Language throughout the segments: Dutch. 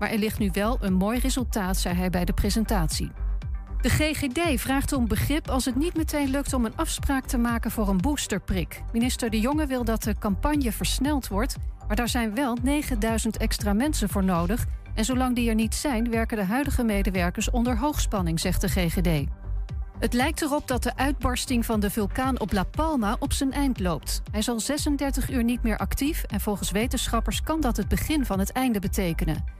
Maar er ligt nu wel een mooi resultaat, zei hij bij de presentatie. De GGD vraagt om begrip als het niet meteen lukt om een afspraak te maken voor een boosterprik. Minister De Jonge wil dat de campagne versneld wordt, maar daar zijn wel 9000 extra mensen voor nodig. En zolang die er niet zijn, werken de huidige medewerkers onder hoogspanning, zegt de GGD. Het lijkt erop dat de uitbarsting van de vulkaan op La Palma op zijn eind loopt. Hij is al 36 uur niet meer actief en volgens wetenschappers kan dat het begin van het einde betekenen.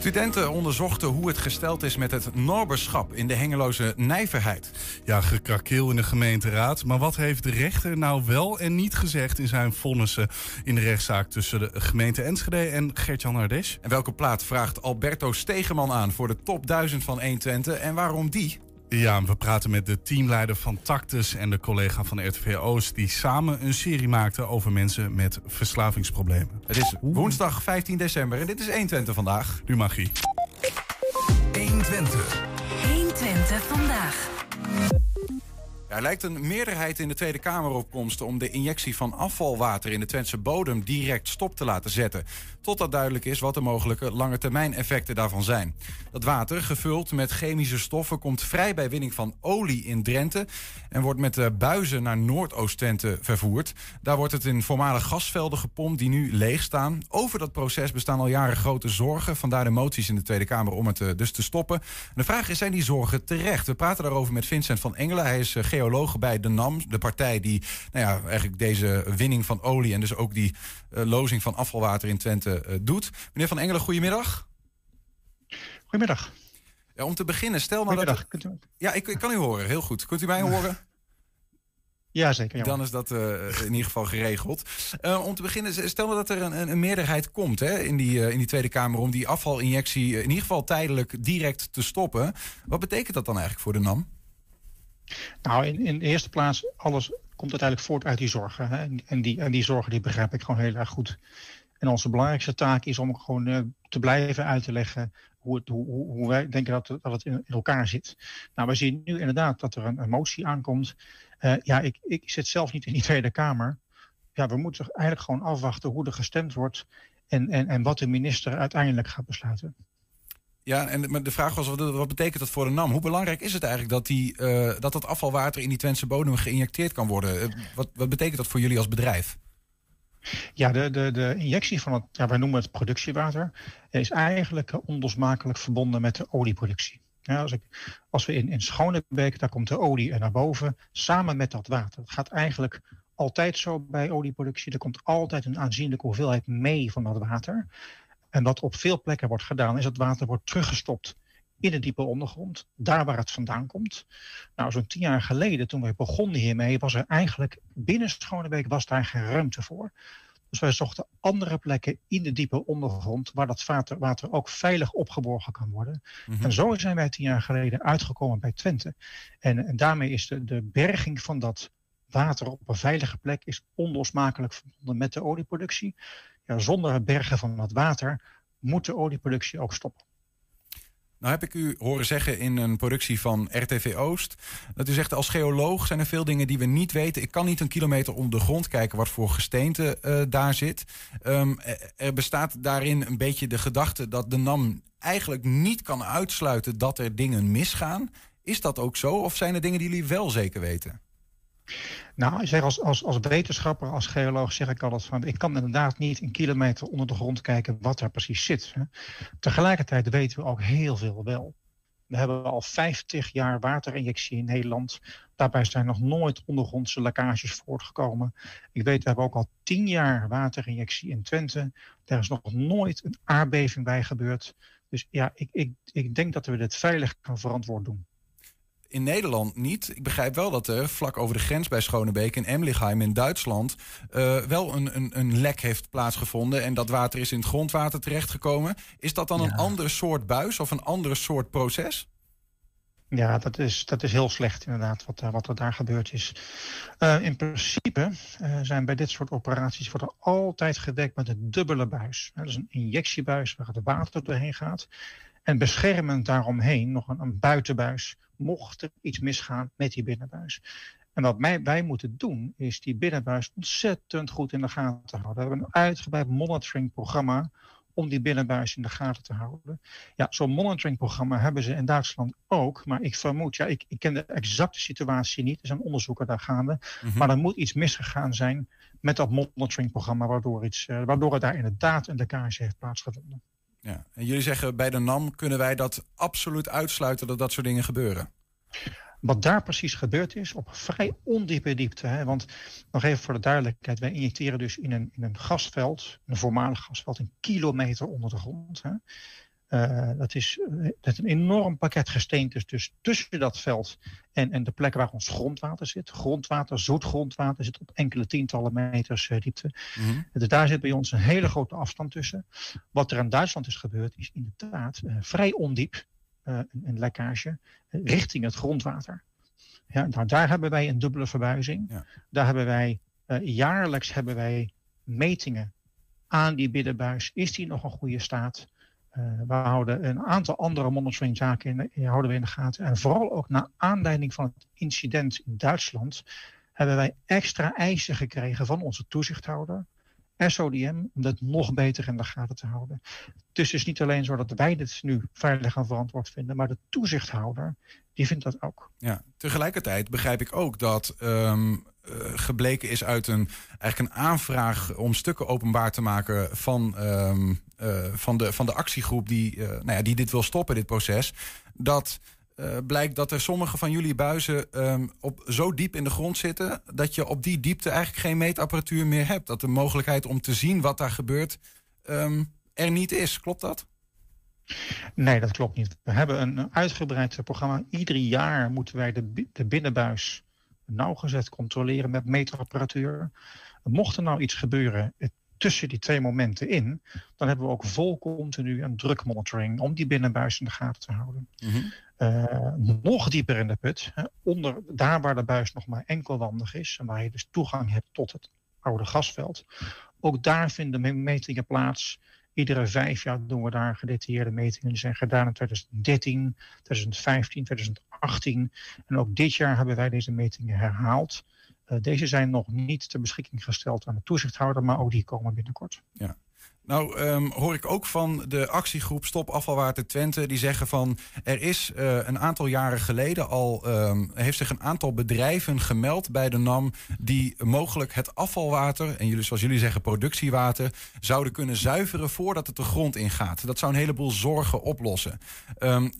Studenten onderzochten hoe het gesteld is met het Norberschap in de Hengeloze Nijverheid. Ja, gekrakeel in de gemeenteraad. Maar wat heeft de rechter nou wel en niet gezegd in zijn vonnissen in de rechtszaak tussen de gemeente Enschede en Gertjan Hardes? En welke plaat vraagt Alberto Stegeman aan voor de top 1000 van 120 en waarom die? Ja, we praten met de teamleider van Tactus en de collega van RTV Oost... die samen een serie maakten over mensen met verslavingsproblemen. Het is woensdag 15 december en dit is 120 vandaag. Nu magie. 120. 120 vandaag. Er lijkt een meerderheid in de Tweede Kamer op komst om de injectie van afvalwater in de Twentse bodem direct stop te laten zetten. Totdat duidelijk is wat de mogelijke lange termijn effecten daarvan zijn. Dat water, gevuld met chemische stoffen, komt vrij bij winning van olie in Drenthe en wordt met buizen naar Noordoost-Twente vervoerd. Daar wordt het in voormalige gasvelden gepompt die nu leeg staan. Over dat proces bestaan al jaren grote zorgen. Vandaar de moties in de Tweede Kamer om het eh, dus te stoppen. de vraag is, zijn die zorgen terecht? We praten daarover met Vincent van Engelen. Hij is eh, bij de NAM, de partij die nou ja, eigenlijk deze winning van olie en dus ook die uh, lozing van afvalwater in Twente uh, doet. Meneer van Engelen, goedemiddag. Goedemiddag. Ja, om te beginnen, stel nou dat... U... Ja, ik, ik, kan u horen, heel goed. Kunt u mij horen? Ja, zeker. Ja. Dan is dat uh, in ieder geval geregeld. Uh, om te beginnen, stel nou dat er een, een meerderheid komt hè, in, die, uh, in die Tweede Kamer om die afvalinjectie in ieder geval tijdelijk direct te stoppen. Wat betekent dat dan eigenlijk voor de NAM? Nou, in, in de eerste plaats, alles komt uiteindelijk voort uit die zorgen. Hè? En, die, en die zorgen die begrijp ik gewoon heel erg goed. En onze belangrijkste taak is om gewoon uh, te blijven uit te leggen hoe, het, hoe, hoe wij denken dat, dat het in, elkaar zit. Nou, we zien nu inderdaad dat er een, motie aankomt. Uh, ja, ik, ik zit zelf niet in die Tweede Kamer. Ja, we moeten eigenlijk gewoon afwachten hoe er gestemd wordt en, en, en wat de minister uiteindelijk gaat besluiten. Ja, en de vraag was, wat betekent dat voor de NAM? Hoe belangrijk is het eigenlijk dat, die, uh, dat dat afvalwater in die Twentse bodem geïnjecteerd kan worden? Uh, wat, wat betekent dat voor jullie als bedrijf? Ja, de, de, de injectie van het, ja, wij noemen het productiewater, is eigenlijk onlosmakelijk verbonden met de olieproductie. Als, ik, als we in, in Schonebeek, daar komt de olie naar boven, samen met dat water. Het gaat eigenlijk altijd zo bij olieproductie. Er komt altijd een aanzienlijke hoeveelheid mee van dat water. En wat op veel plekken wordt gedaan, is het water wordt teruggestopt in de diepe ondergrond, daar waar het vandaan komt. Nou, zo'n tien jaar geleden, toen wij begonnen hiermee, was er eigenlijk binnen Schonebeek was daar geen ruimte voor. Dus wij zochten andere plekken in de diepe ondergrond waar dat water, water ook veilig opgeborgen kan worden. Mm -hmm. En zo zijn wij tien jaar geleden uitgekomen bij Twente. En, en daarmee is de, de berging van dat water op een veilige plek is onlosmakelijk verbonden met de olieproductie. Ja, zonder het bergen van dat water moet de olieproductie ook stoppen. Nou heb ik u horen zeggen in een productie van RTV Oost... dat u zegt als geoloog zijn er veel dingen die we niet weten. Ik kan niet een kilometer onder de grond kijken wat voor gesteente uh, daar zit. Um, er bestaat daarin een beetje de gedachte dat de NAM eigenlijk niet kan uitsluiten... dat er dingen misgaan. Is dat ook zo of zijn er dingen die jullie wel zeker weten? Nou, ik zeg als, als, als wetenschapper, als geoloog zeg ik altijd van... ik kan inderdaad niet een kilometer onder de grond kijken wat daar precies zit. Hè. Tegelijkertijd weten we ook heel veel wel. We hebben al 50 jaar waterinjectie in Nederland. Daarbij zijn nog nooit ondergrondse lekkages voortgekomen. Ik weet, we hebben ook al 10 jaar waterinjectie in Twente. Daar is nog nooit een aardbeving bij gebeurd. Dus ja, ik, ik, ik denk dat we dit veilig en verantwoord doen. In Nederland niet. Ik begrijp wel dat er vlak over de grens bij Schonebeek in Emlichheim in Duitsland uh, wel een, een, een lek heeft plaatsgevonden en dat water is in het grondwater terechtgekomen. Is dat dan een andere soort buis of een andere soort proces? Ja, dat is, dat is heel slecht inderdaad, wat, wat er daar gebeurd is. Uh, in principe uh, zijn bij dit soort operaties wordt er altijd gedekt met een dubbele buis. Dat is een injectiebuis waar het water doorheen gaat. En beschermend daaromheen nog een, een buitenbuis, mocht er iets misgaan met die binnenbuis. En wat wij, wij moeten doen, is die binnenbuis ontzettend goed in de gaten houden. We hebben een uitgebreid monitoringprogramma om die binnenbuis in de gaten te houden. Ja, zo'n monitoringprogramma hebben ze in Duitsland ook. Maar ik vermoed, ja, ik, ik ken de exacte situatie niet. Er zijn onderzoeken daar gaande. Mhm. Maar er moet iets misgegaan zijn met dat monitoringprogramma... waardoor, iets, uh, waardoor er daar inderdaad een lekkage heeft plaatsgevonden. Ja. En jullie zeggen bij de NAM kunnen wij dat absoluut uitsluiten dat dat soort dingen gebeuren? Wat daar precies gebeurd is, op vrij ondiepe diepte. Hè? Want nog even voor de duidelijkheid, wij injecteren dus in een, in een gasveld, een voormalig gasveld, een kilometer onder de grond. Hè? Uh, dat is dat een enorm pakket gesteentes dus tussen dat veld en, en de plek waar ons grondwater zit. Grondwater, zoet grondwater zit op enkele tientallen meters uh, diepte. Mm -hmm. Dus daar zit bij ons een hele grote afstand tussen. Wat er in Duitsland is gebeurd is inderdaad uh, vrij ondiep een, een, lekkage richting het grondwater. Ja, nou, daar hebben wij een dubbele verbuizing. Ja. Daar hebben wij jaarlijks hebben wij metingen aan die binnenbuis. Is die nog een goede staat? Uh, we houden een aantal andere monitoringzaken in, in, houden we in de gaten. En vooral ook naar aanleiding van het incident in Duitsland hebben wij extra eisen gekregen van onze toezichthouder, SODM, om dat nog beter in de gaten te houden. Dus het is niet alleen zo dat wij dit nu veilig en verantwoord vinden, maar de toezichthouder, die vindt dat ook. Ja, tegelijkertijd begrijp ik ook dat um, uh, gebleken is uit een, eigenlijk een aanvraag om stukken openbaar te maken van, uh, van, de, van de actiegroep die, uh, nou ja, die dit wil stoppen, dit proces. Dat blijkt dat er sommige van jullie buizen um, op, zo diep in de grond zitten dat je op die diepte eigenlijk geen meetapparatuur meer hebt. Dat de mogelijkheid om te zien wat daar gebeurt er niet is. Klopt dat? Nee, dat klopt niet. We hebben een uitgebreid programma. Ieder jaar moeten wij de, de binnenbuis nauwgezet controleren met meterapparatuur. Mocht er nou iets gebeuren tussen die twee momenten in, dan hebben we ook vol continu een drukmonitoring om die binnenbuis in de gaten te houden. Mm -hmm. uh, nog dieper in de put, onder, daar waar de buis nog maar enkelwandig is en waar je dus toegang hebt tot het oude gasveld. Ook daar vinden metingen plaats. Iedere vijf jaar doen we daar gedetailleerde metingen. Die zijn gedaan in 2013, 2015, 2018. En ook dit jaar hebben wij deze metingen herhaald. Uh, deze zijn nog niet ter beschikking gesteld aan de toezichthouder, maar ook die komen binnenkort. Ja. Nou um, hoor ik ook van de actiegroep Stop Afvalwater Twente. Die zeggen van er is uh, een aantal jaren geleden al um, heeft zich een aantal bedrijven gemeld bij de NAM die mogelijk het afvalwater en jullie zoals jullie zeggen productiewater zouden kunnen zuiveren voordat het de grond ingaat. Dat zou een heleboel zorgen oplossen. Um,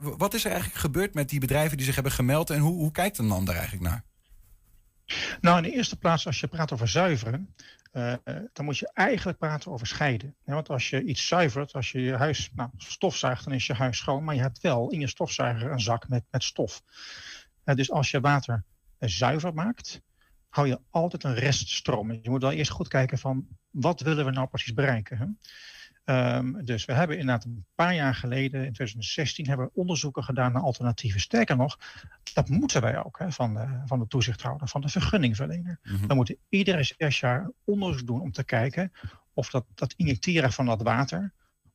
wat is er eigenlijk gebeurd met die bedrijven die zich hebben gemeld en hoe, hoe kijkt de NAM daar eigenlijk naar? Nou, in de eerste plaats, als je praat over zuiveren, uh, dan moet je eigenlijk praten over scheiden. Want als je iets zuivert, als je je huis nou, stofzuigt, dan is je huis schoon, maar je hebt wel in je stofzuiger een zak met, met stof. Uh, dus als je water zuiver maakt, hou je altijd een reststroom. Je moet wel eerst goed kijken van wat willen we nou precies bereiken. Hè? Um, dus we hebben inderdaad een paar jaar geleden, in 2016, hebben we onderzoeken gedaan naar alternatieven. Sterker nog, dat moeten wij ook hè, van, de, van de toezichthouder, van de vergunningverlener. Mm -hmm. We moeten iedere zes jaar onderzoek doen om te kijken of dat, dat injecteren van dat water,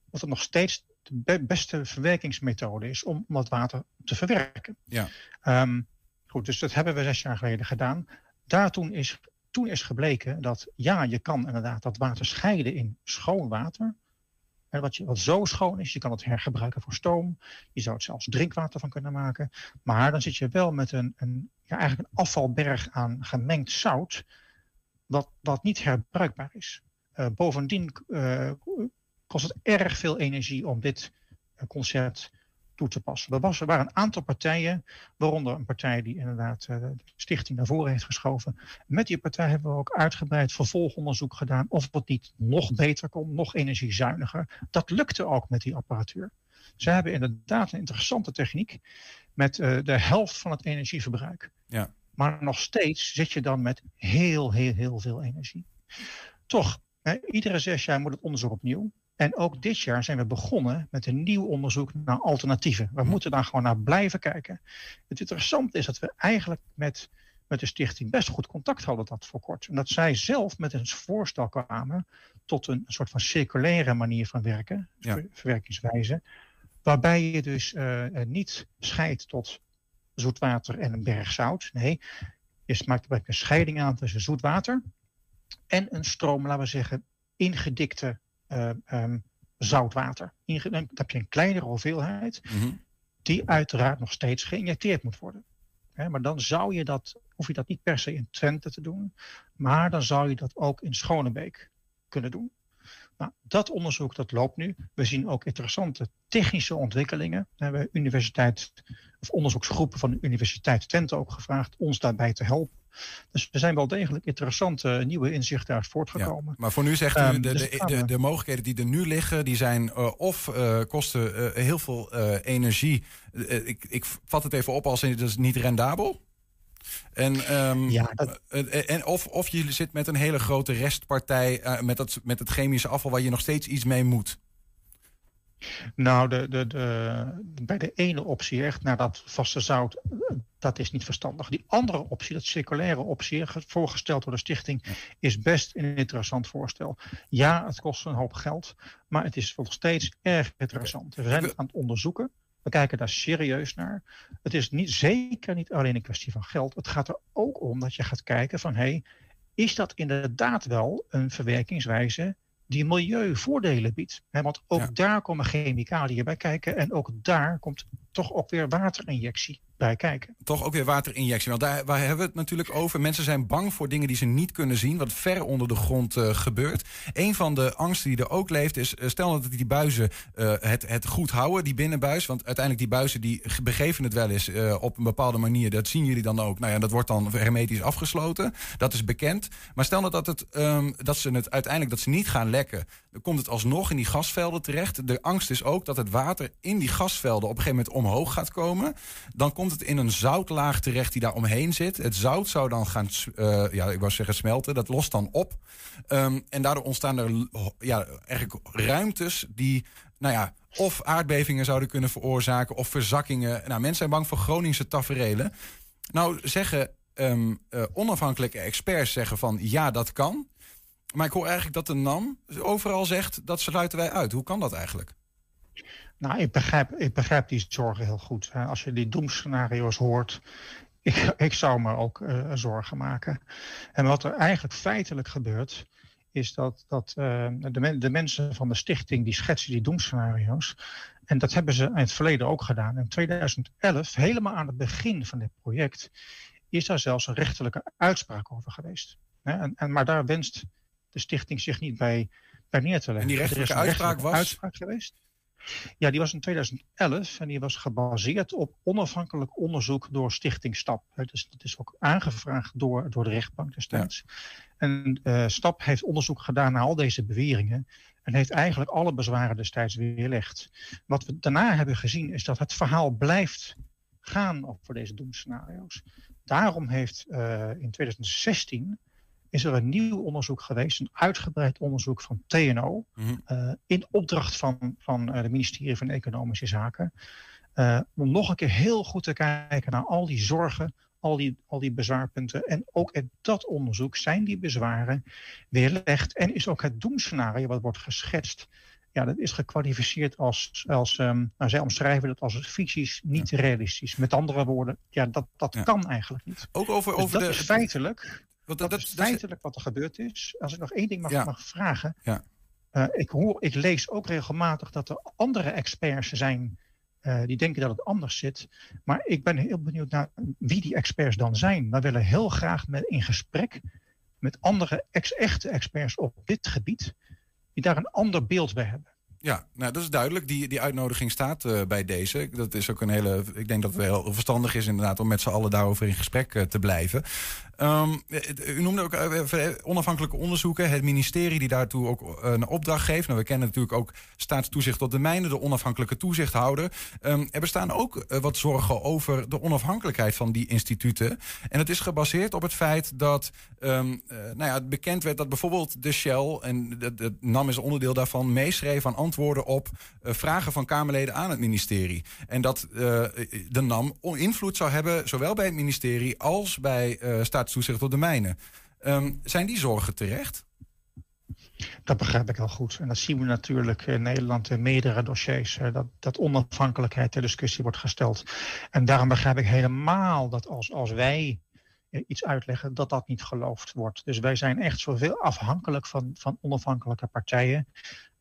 of dat nog steeds de be beste verwerkingsmethode is om, om dat water te verwerken. Ja. Um, goed, dus dat hebben we zes jaar geleden gedaan. Daar toen is, toen is gebleken dat ja, je kan inderdaad dat water scheiden in schoon water. Wat, je, wat zo schoon is, je kan het hergebruiken voor stoom. Je zou het zelfs drinkwater van kunnen maken. Maar dan zit je wel met een, een, ja, eigenlijk een afvalberg aan gemengd zout. Wat, wat niet herbruikbaar is. Uh, bovendien uh, kost het erg veel energie om dit concept toe te passen. Er, was, er waren een aantal partijen, waaronder een partij die inderdaad uh, de stichting naar voren heeft geschoven. Met die partij hebben we ook uitgebreid vervolgonderzoek gedaan of het niet nog beter kon, nog energiezuiniger. Dat lukte ook met die apparatuur. Ze hebben inderdaad een interessante techniek met de helft van het energieverbruik. Ja. Maar nog steeds zit je dan met heel, heel, heel veel energie. Toch, hè, iedere zes jaar moet het onderzoek opnieuw. En ook dit jaar zijn we begonnen met een nieuw onderzoek naar alternatieven. We moeten daar gewoon naar blijven kijken. Het interessante is dat we eigenlijk met, met de stichting best goed contact hadden dat voor kort. En dat zij zelf met een voorstel kwamen tot een, soort van circulaire manier van werken, verwerkingswijze. Waarbij je dus uh, niet scheidt tot zoetwater en een berg zout. Nee, je maakt een scheiding aan tussen zoetwater en een stroom, laten we zeggen, ingedikte um, zoutwater. Dan heb je een kleinere hoeveelheid, Mhm. die uiteraard nog steeds geïnjecteerd moet worden. Hè, maar dan zou je dat, hoef je dat niet per se in Twente te doen, maar dan zou je dat ook in Schonebeek kunnen doen. Nou, dat onderzoek dat loopt nu. We zien ook interessante technische ontwikkelingen. We hebben universiteit, of onderzoeksgroepen van de Universiteit Twente ook gevraagd ons daarbij te helpen. Dus er zijn wel degelijk interessante nieuwe inzichten uit voortgekomen. Ja, maar voor nu zegt u, Ehm, de, dus de, de, mogelijkheden die er nu liggen, die zijn eh, of eh, kosten eh, heel veel eh, energie. Eh, ik, ik vat het even op als dat is niet rendabel. En, ehm, Ja, dat- eh, eh, en of, of je zit met een hele grote restpartij eh, met, dat, met het chemische afval waar je nog steeds iets mee moet. Nou, de, de, de, bij de ene optie, echt naar dat vaste zout, dat is niet verstandig. Die andere optie, dat circulaire optie, ge- voorgesteld door de stichting, is best een interessant voorstel. Ja, het kost een hoop geld, maar het is nog steeds erg interessant. We zijn het aan het onderzoeken. We kijken daar serieus naar. Het is niet, zeker niet alleen een kwestie van geld. Het gaat er ook om dat je gaat kijken van, hé, hey, is dat inderdaad wel een verwerkingswijze die milieuvoordelen biedt. Hè, want ook Ja. daar komen chemicaliën bij kijken. En ook daar komt toch ook weer waterinjectie bij kijken. toch ook weer waterinjectie. Want daar waar hebben we het natuurlijk over. Mensen zijn bang voor dingen die ze niet kunnen zien, wat ver onder de grond eh, gebeurt. Een van de angsten die er ook leeft is, eh, stel dat die buizen eh, het, het goed houden, die binnenbuis. Want uiteindelijk die buizen die ge- begeven het wel eens op een bepaalde manier. Dat zien jullie dan ook. Nou ja, dat wordt dan hermetisch afgesloten. Dat is bekend. Maar stel nou dat, het, ehm, dat ze het uiteindelijk dat ze niet gaan lekken, dan komt het alsnog in die gasvelden terecht. De angst is ook dat het water in die gasvelden op een gegeven moment omhoog gaat komen. Dan komt het in een zoutlaag terecht die daar omheen zit. Het zout zou dan gaan, eh, ja, ik wou zeggen smelten. Dat lost dan op. Ehm, en daardoor ontstaan er ja, eigenlijk ruimtes die, nou ja, of aardbevingen zouden kunnen veroorzaken of verzakkingen. Nou, mensen zijn bang voor Groningse taferelen. Nou zeggen ehm, eh, onafhankelijke experts zeggen van ja, dat kan. Maar ik hoor eigenlijk dat de NAM overal zegt dat sluiten wij uit. Hoe kan dat eigenlijk? Nou, ik begrijp, ik begrijp die zorgen heel goed. Als je die doemscenario's hoort, ik, ik zou me ook eh, zorgen maken. En wat er eigenlijk feitelijk gebeurt, is dat, dat eh, de, men- de mensen van de stichting die schetsen die doemscenario's. En dat hebben ze in het verleden ook gedaan. In 2011, helemaal aan het begin van dit project, is daar zelfs een rechterlijke uitspraak over geweest. En, en, maar daar wenst de stichting zich niet bij, bij neer te leggen. En die Er is rechterlijke uitspraak was? uitspraak geweest. Ja, die was in 2011 en die was gebaseerd op onafhankelijk onderzoek door Stichting STAP. Dus dat is ook aangevraagd door, door de rechtbank destijds. En eh, STAP heeft onderzoek gedaan naar al deze beweringen en heeft eigenlijk alle bezwaren destijds weerlegd. Wat we daarna hebben gezien is dat het verhaal blijft gaan over deze doemscenario's. Daarom heeft eh, in 2016 is er een nieuw onderzoek geweest, een uitgebreid onderzoek van TNO, Mhm. eh, in opdracht van, van eh, het ministerie van Economische Zaken, eh, om nog een keer heel goed te kijken naar al die zorgen, al die, al die bezwaarpunten. En ook in dat onderzoek zijn die bezwaren weerlegd en is ook het doemscenario wat wordt geschetst. Ja, dat is gekwalificeerd als, als um, nou, zij omschrijven dat als fysisch niet realistisch. Met andere woorden, ja, dat, dat Ja. kan eigenlijk niet. Ook over, Dus over dat de. is feitelijk want dat, dat, is feitelijk wat er gebeurd is. Als ik nog één ding mag, Ja. mag vragen. Ja. Eh, ik, hoor, ik lees ook regelmatig dat er andere experts zijn eh, die denken dat het anders zit. Maar ik ben heel benieuwd naar wie die experts dan zijn. We willen heel graag met, in gesprek met andere ex, echte experts op dit gebied, die daar een ander beeld bij hebben. Ja, nou, dat is duidelijk. Die, die uitnodiging staat uh, bij deze. Dat is ook een hele. Ik denk dat het heel verstandig is, inderdaad, om met z'n allen daarover in gesprek uh, te blijven. Um, u noemde ook uh, onafhankelijke onderzoeken. Het ministerie die daartoe ook een opdracht geeft. Nou, we kennen natuurlijk ook staatstoezicht op de mijnen, de onafhankelijke toezichthouder. Um, er bestaan ook wat zorgen over de onafhankelijkheid van die instituten. En het is gebaseerd op het feit dat um, nou ja, bekend werd dat bijvoorbeeld de Shell, en de, de NAM is onderdeel daarvan, meeschreef aan antwoorden op uh, vragen van Kamerleden aan het ministerie. En dat uh, de NAM invloed zou hebben, zowel bij het ministerie als bij staatstoezicht op de mijnen. Um, zijn die zorgen terecht? Dat begrijp ik heel goed. En dat zien we natuurlijk in Nederland in meerdere dossiers. Dat, dat onafhankelijkheid ter discussie wordt gesteld. En daarom begrijp ik helemaal dat als, als wij iets uitleggen, dat dat niet geloofd wordt. Dus wij zijn echt zoveel afhankelijk van, van onafhankelijke partijen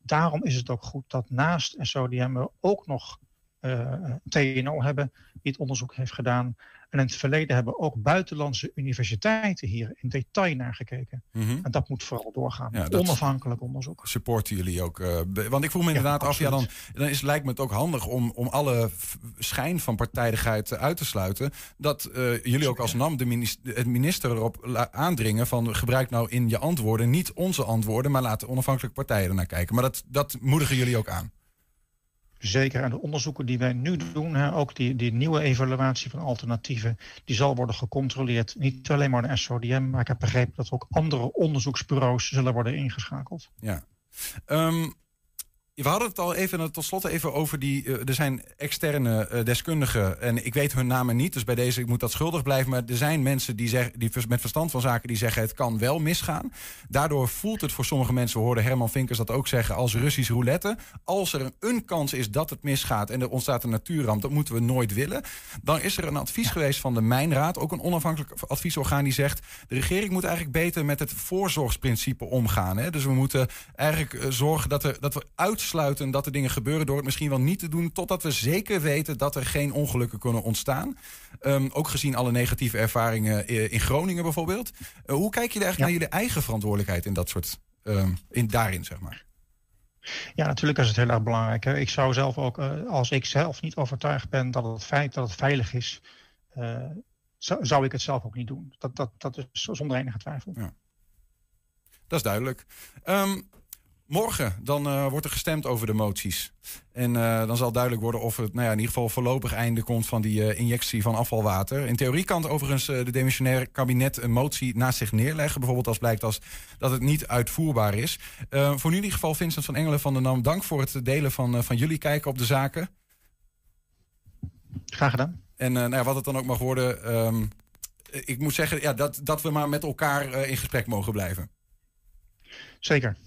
daarom is het ook goed dat naast SODM we ook nog eh, TNO hebben die het onderzoek heeft gedaan. En in het verleden hebben ook buitenlandse universiteiten hier in detail naar gekeken. Mm -hmm. En dat moet vooral doorgaan. Ja, Onafhankelijk onderzoek. Supporten jullie ook? Uh, want ik vroeg me inderdaad ja, af, ja, dan, dan is, lijkt me het ook handig om, om alle schijn van partijdigheid uit te sluiten. Dat uh, jullie ook als NAM de minister, het minister erop aandringen van gebruik nou in je antwoorden niet onze antwoorden, maar laat onafhankelijke partijen ernaar kijken. Maar dat, dat moedigen jullie ook aan. Zeker, en de onderzoeken die wij nu doen, hè, ook die, die nieuwe evaluatie van alternatieven, die zal worden gecontroleerd. Niet alleen maar de SODM, maar ik heb begrepen dat ook andere onderzoeksbureaus zullen worden ingeschakeld. Ja. Um, we hadden het al even tot slot even over die. Uh, er zijn externe uh, deskundigen. En ik weet hun namen niet. Dus bij deze, ik moet dat schuldig blijven. Maar er zijn mensen die, zeggen, die met verstand van zaken die zeggen het kan wel misgaan. Daardoor voelt het voor sommige mensen, we hoorden Herman Vinkers dat ook zeggen, als Russisch roulette. Als er een kans is dat het misgaat en er ontstaat een natuurramp, dat moeten we nooit willen. Dan is er een advies geweest van de Mijnraad, ook een onafhankelijk adviesorgaan, die zegt: de regering moet eigenlijk beter met het voorzorgsprincipe omgaan. Hè? Dus we moeten eigenlijk uh, zorgen dat, er, dat we uit uitsluiten dat er dingen gebeuren door het misschien wel niet te doen, totdat we zeker weten dat er geen ongelukken kunnen ontstaan. Um, ook gezien alle negatieve ervaringen in Groningen bijvoorbeeld. Uh, hoe kijk je eigenlijk ja. naar jullie eigen verantwoordelijkheid in dat soort, um, in daarin zeg maar? Ja, natuurlijk is het heel erg belangrijk. Hè. Ik zou zelf ook, uh, als ik zelf niet overtuigd ben dat het feit dat het veilig is, uh, zou, zou ik het zelf ook niet doen. Dat, dat, dat is zonder enige twijfel. Ja. Dat is duidelijk. Um, Morgen dan uh, wordt er gestemd over de moties. En uh, dan zal duidelijk worden of het nou ja, in ieder geval voorlopig einde komt van die uh, injectie van afvalwater. In theorie kan het overigens de demissionair kabinet een motie naast zich neerleggen. Bijvoorbeeld als blijkt als dat het niet uitvoerbaar is. voor nu in ieder geval Vincent van Engelen van de NAM, dank voor het delen van, van jullie kijken op de zaken. Graag gedaan. En nou ja, wat het dan ook mag worden, um, ik moet zeggen ja, dat, dat we maar met elkaar in gesprek mogen blijven. Zeker.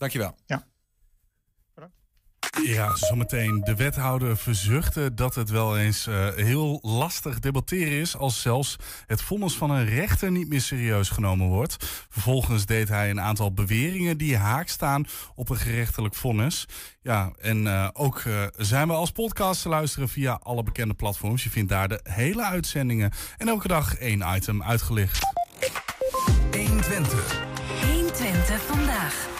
Dankjewel. Ja. Ja, zometeen. De wethouder verzuchtte dat het wel eens uh, heel lastig debatteren is als zelfs het vonnis van een rechter niet meer serieus genomen wordt. Vervolgens deed hij een aantal beweringen die haak staan op een gerechtelijk vonnis. Ja, en uh, ook uh, zijn we als podcast te luisteren via alle bekende platforms. Je vindt daar de hele uitzendingen en elke dag één item uitgelicht. 120. 120 vandaag.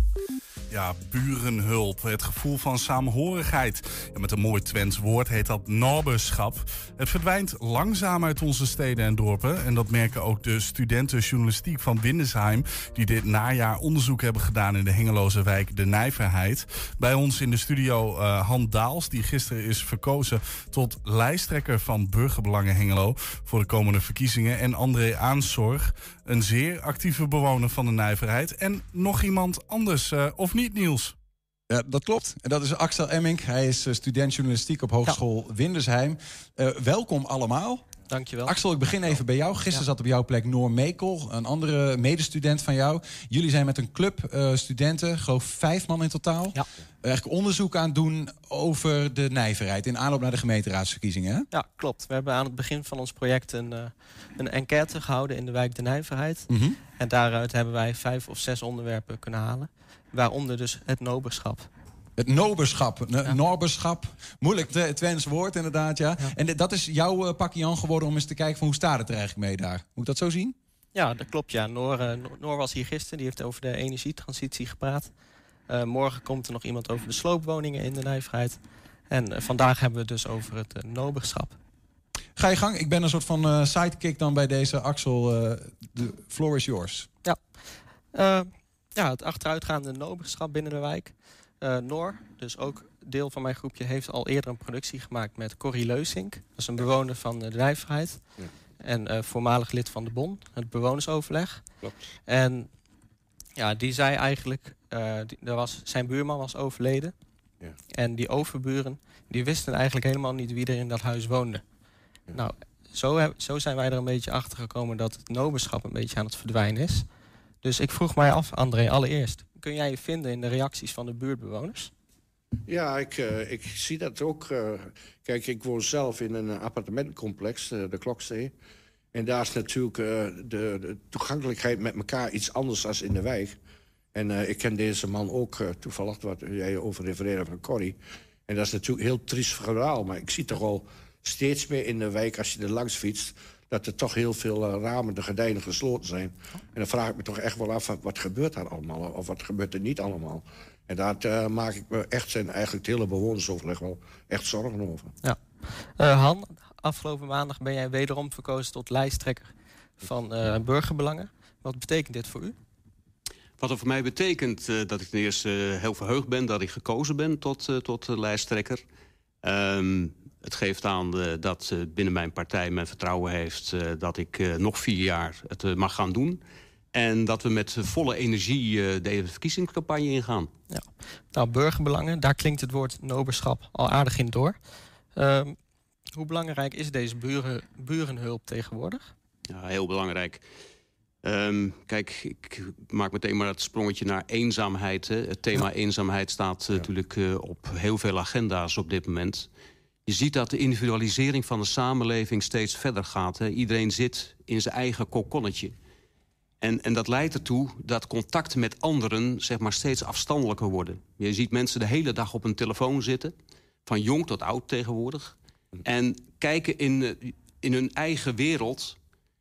Ja, burenhulp. Het gevoel van saamhorigheid. Met een mooi Twents woord heet dat naberschap. Het verdwijnt langzaam uit onze steden en dorpen. En dat merken ook de studenten journalistiek van Windesheim... die dit najaar onderzoek hebben gedaan in de Hengeloze wijk De Nijverheid. Bij ons in de studio uh, Han Daals, die gisteren is verkozen... tot lijsttrekker van Burgerbelangen Hengelo... voor de komende verkiezingen. En André Aanzorg, een zeer actieve bewoner van de Nijverheid. En nog iemand anders, uh, of niet, Niels? Ja, dat klopt. En dat is Axel Emmink. Hij is uh, student journalistiek op Hogeschool ja. Windersheim. Uh, welkom allemaal. Dankjewel. Axel, ik begin even bij jou. Gisteren ja. zat op jouw plek Noor Mekel, een andere medestudent van jou. Jullie zijn met een club uh, studenten, geloof vijf man in totaal. Ja. Eigenlijk onderzoek aan het doen over de nijverheid in aanloop naar de gemeenteraadsverkiezingen. Hè? Ja, klopt. We hebben aan het begin van ons project een, uh, een enquête gehouden in de wijk de Nijverheid. Mm -hmm. En daaruit hebben wij vijf of zes onderwerpen kunnen halen. Waaronder dus het noberschap. Het noberschap, ja. norberschap. Moeilijk Twents woord inderdaad, ja. ja. En dat is jouw uh, pakje aan geworden om eens te kijken van hoe staat het er eigenlijk mee daar. Moet ik dat zo zien? Ja, dat klopt, ja. Noor, uh, Noor was hier gisteren, die heeft over de energietransitie gepraat. Uh, morgen komt er nog iemand over de sloopwoningen in de nijverheid. En uh, vandaag hebben we het dus over het uh, noberschap. Ga je gang. Ik ben een soort van sidekick dan bij deze Axel. de floor is yours. Ja. Ja, het achteruitgaande noberschap binnen de wijk. Noor, dus ook deel van mijn groepje, heeft al eerder een productie gemaakt met Corrie Leusink. Dat is een bewoner van de Nijverheid. Ja. En voormalig lid van de BON, het bewonersoverleg. Klopt. En ja, die zei eigenlijk, uh, die, was, zijn buurman was overleden. Ja. En die overburen, die wisten eigenlijk helemaal niet wie er in dat huis woonde. Nou, zo, heb, zo zijn wij er een beetje achter gekomen dat het noberschap een beetje aan het verdwijnen is. Dus ik vroeg mij af, André, allereerst, kun jij je vinden in de reacties van de buurtbewoners? Ja, ik, uh, ik zie dat ook. Uh, kijk, ik woon zelf in een appartementencomplex, uh, de Klokstee. En daar is natuurlijk de, de, toegankelijkheid met elkaar iets anders dan in de wijk. En ik ken deze man ook toevallig, wat jij over refereerde van Corrie. En dat is natuurlijk heel triest verhaal. Maar ik zie toch al steeds meer in de wijk, als je er langs fietst... dat er toch heel veel ramen, de gordijnen gesloten zijn. En dan vraag ik me toch echt wel af, wat gebeurt daar allemaal? Of wat gebeurt er niet allemaal? En daar maak ik me echt, en eigenlijk het hele bewonersoverleg wel, echt zorgen over. Ja. Han, afgelopen maandag ben jij wederom verkozen tot lijsttrekker van uh, Burgerbelangen. Wat betekent dit voor u? Wat het voor mij betekent uh, dat ik ten eerste uh, heel verheugd ben dat ik gekozen ben tot, tot lijsttrekker. Um, het geeft aan dat binnen mijn partij mijn vertrouwen heeft dat ik nog vier jaar het mag gaan doen. En dat we met volle energie de verkiezingscampagne ingaan. Ja. Nou, burgerbelangen, daar klinkt het woord noberschap al aardig in door. Um, hoe belangrijk is deze buren, burenhulp tegenwoordig? Ja, heel belangrijk. Um, kijk, ik maak meteen maar het sprongetje naar eenzaamheid. Hè. Het thema ja. eenzaamheid staat ja. natuurlijk uh, op heel veel agenda's op dit moment. Je ziet dat de individualisering van de samenleving steeds verder gaat. Hè. Iedereen zit in zijn eigen kokonnetje. En, en dat leidt ertoe dat contacten met anderen zeg maar, steeds afstandelijker worden. Je ziet mensen de hele dag op een telefoon zitten. Van jong tot oud tegenwoordig. En kijken in, eh, in hun eigen wereld.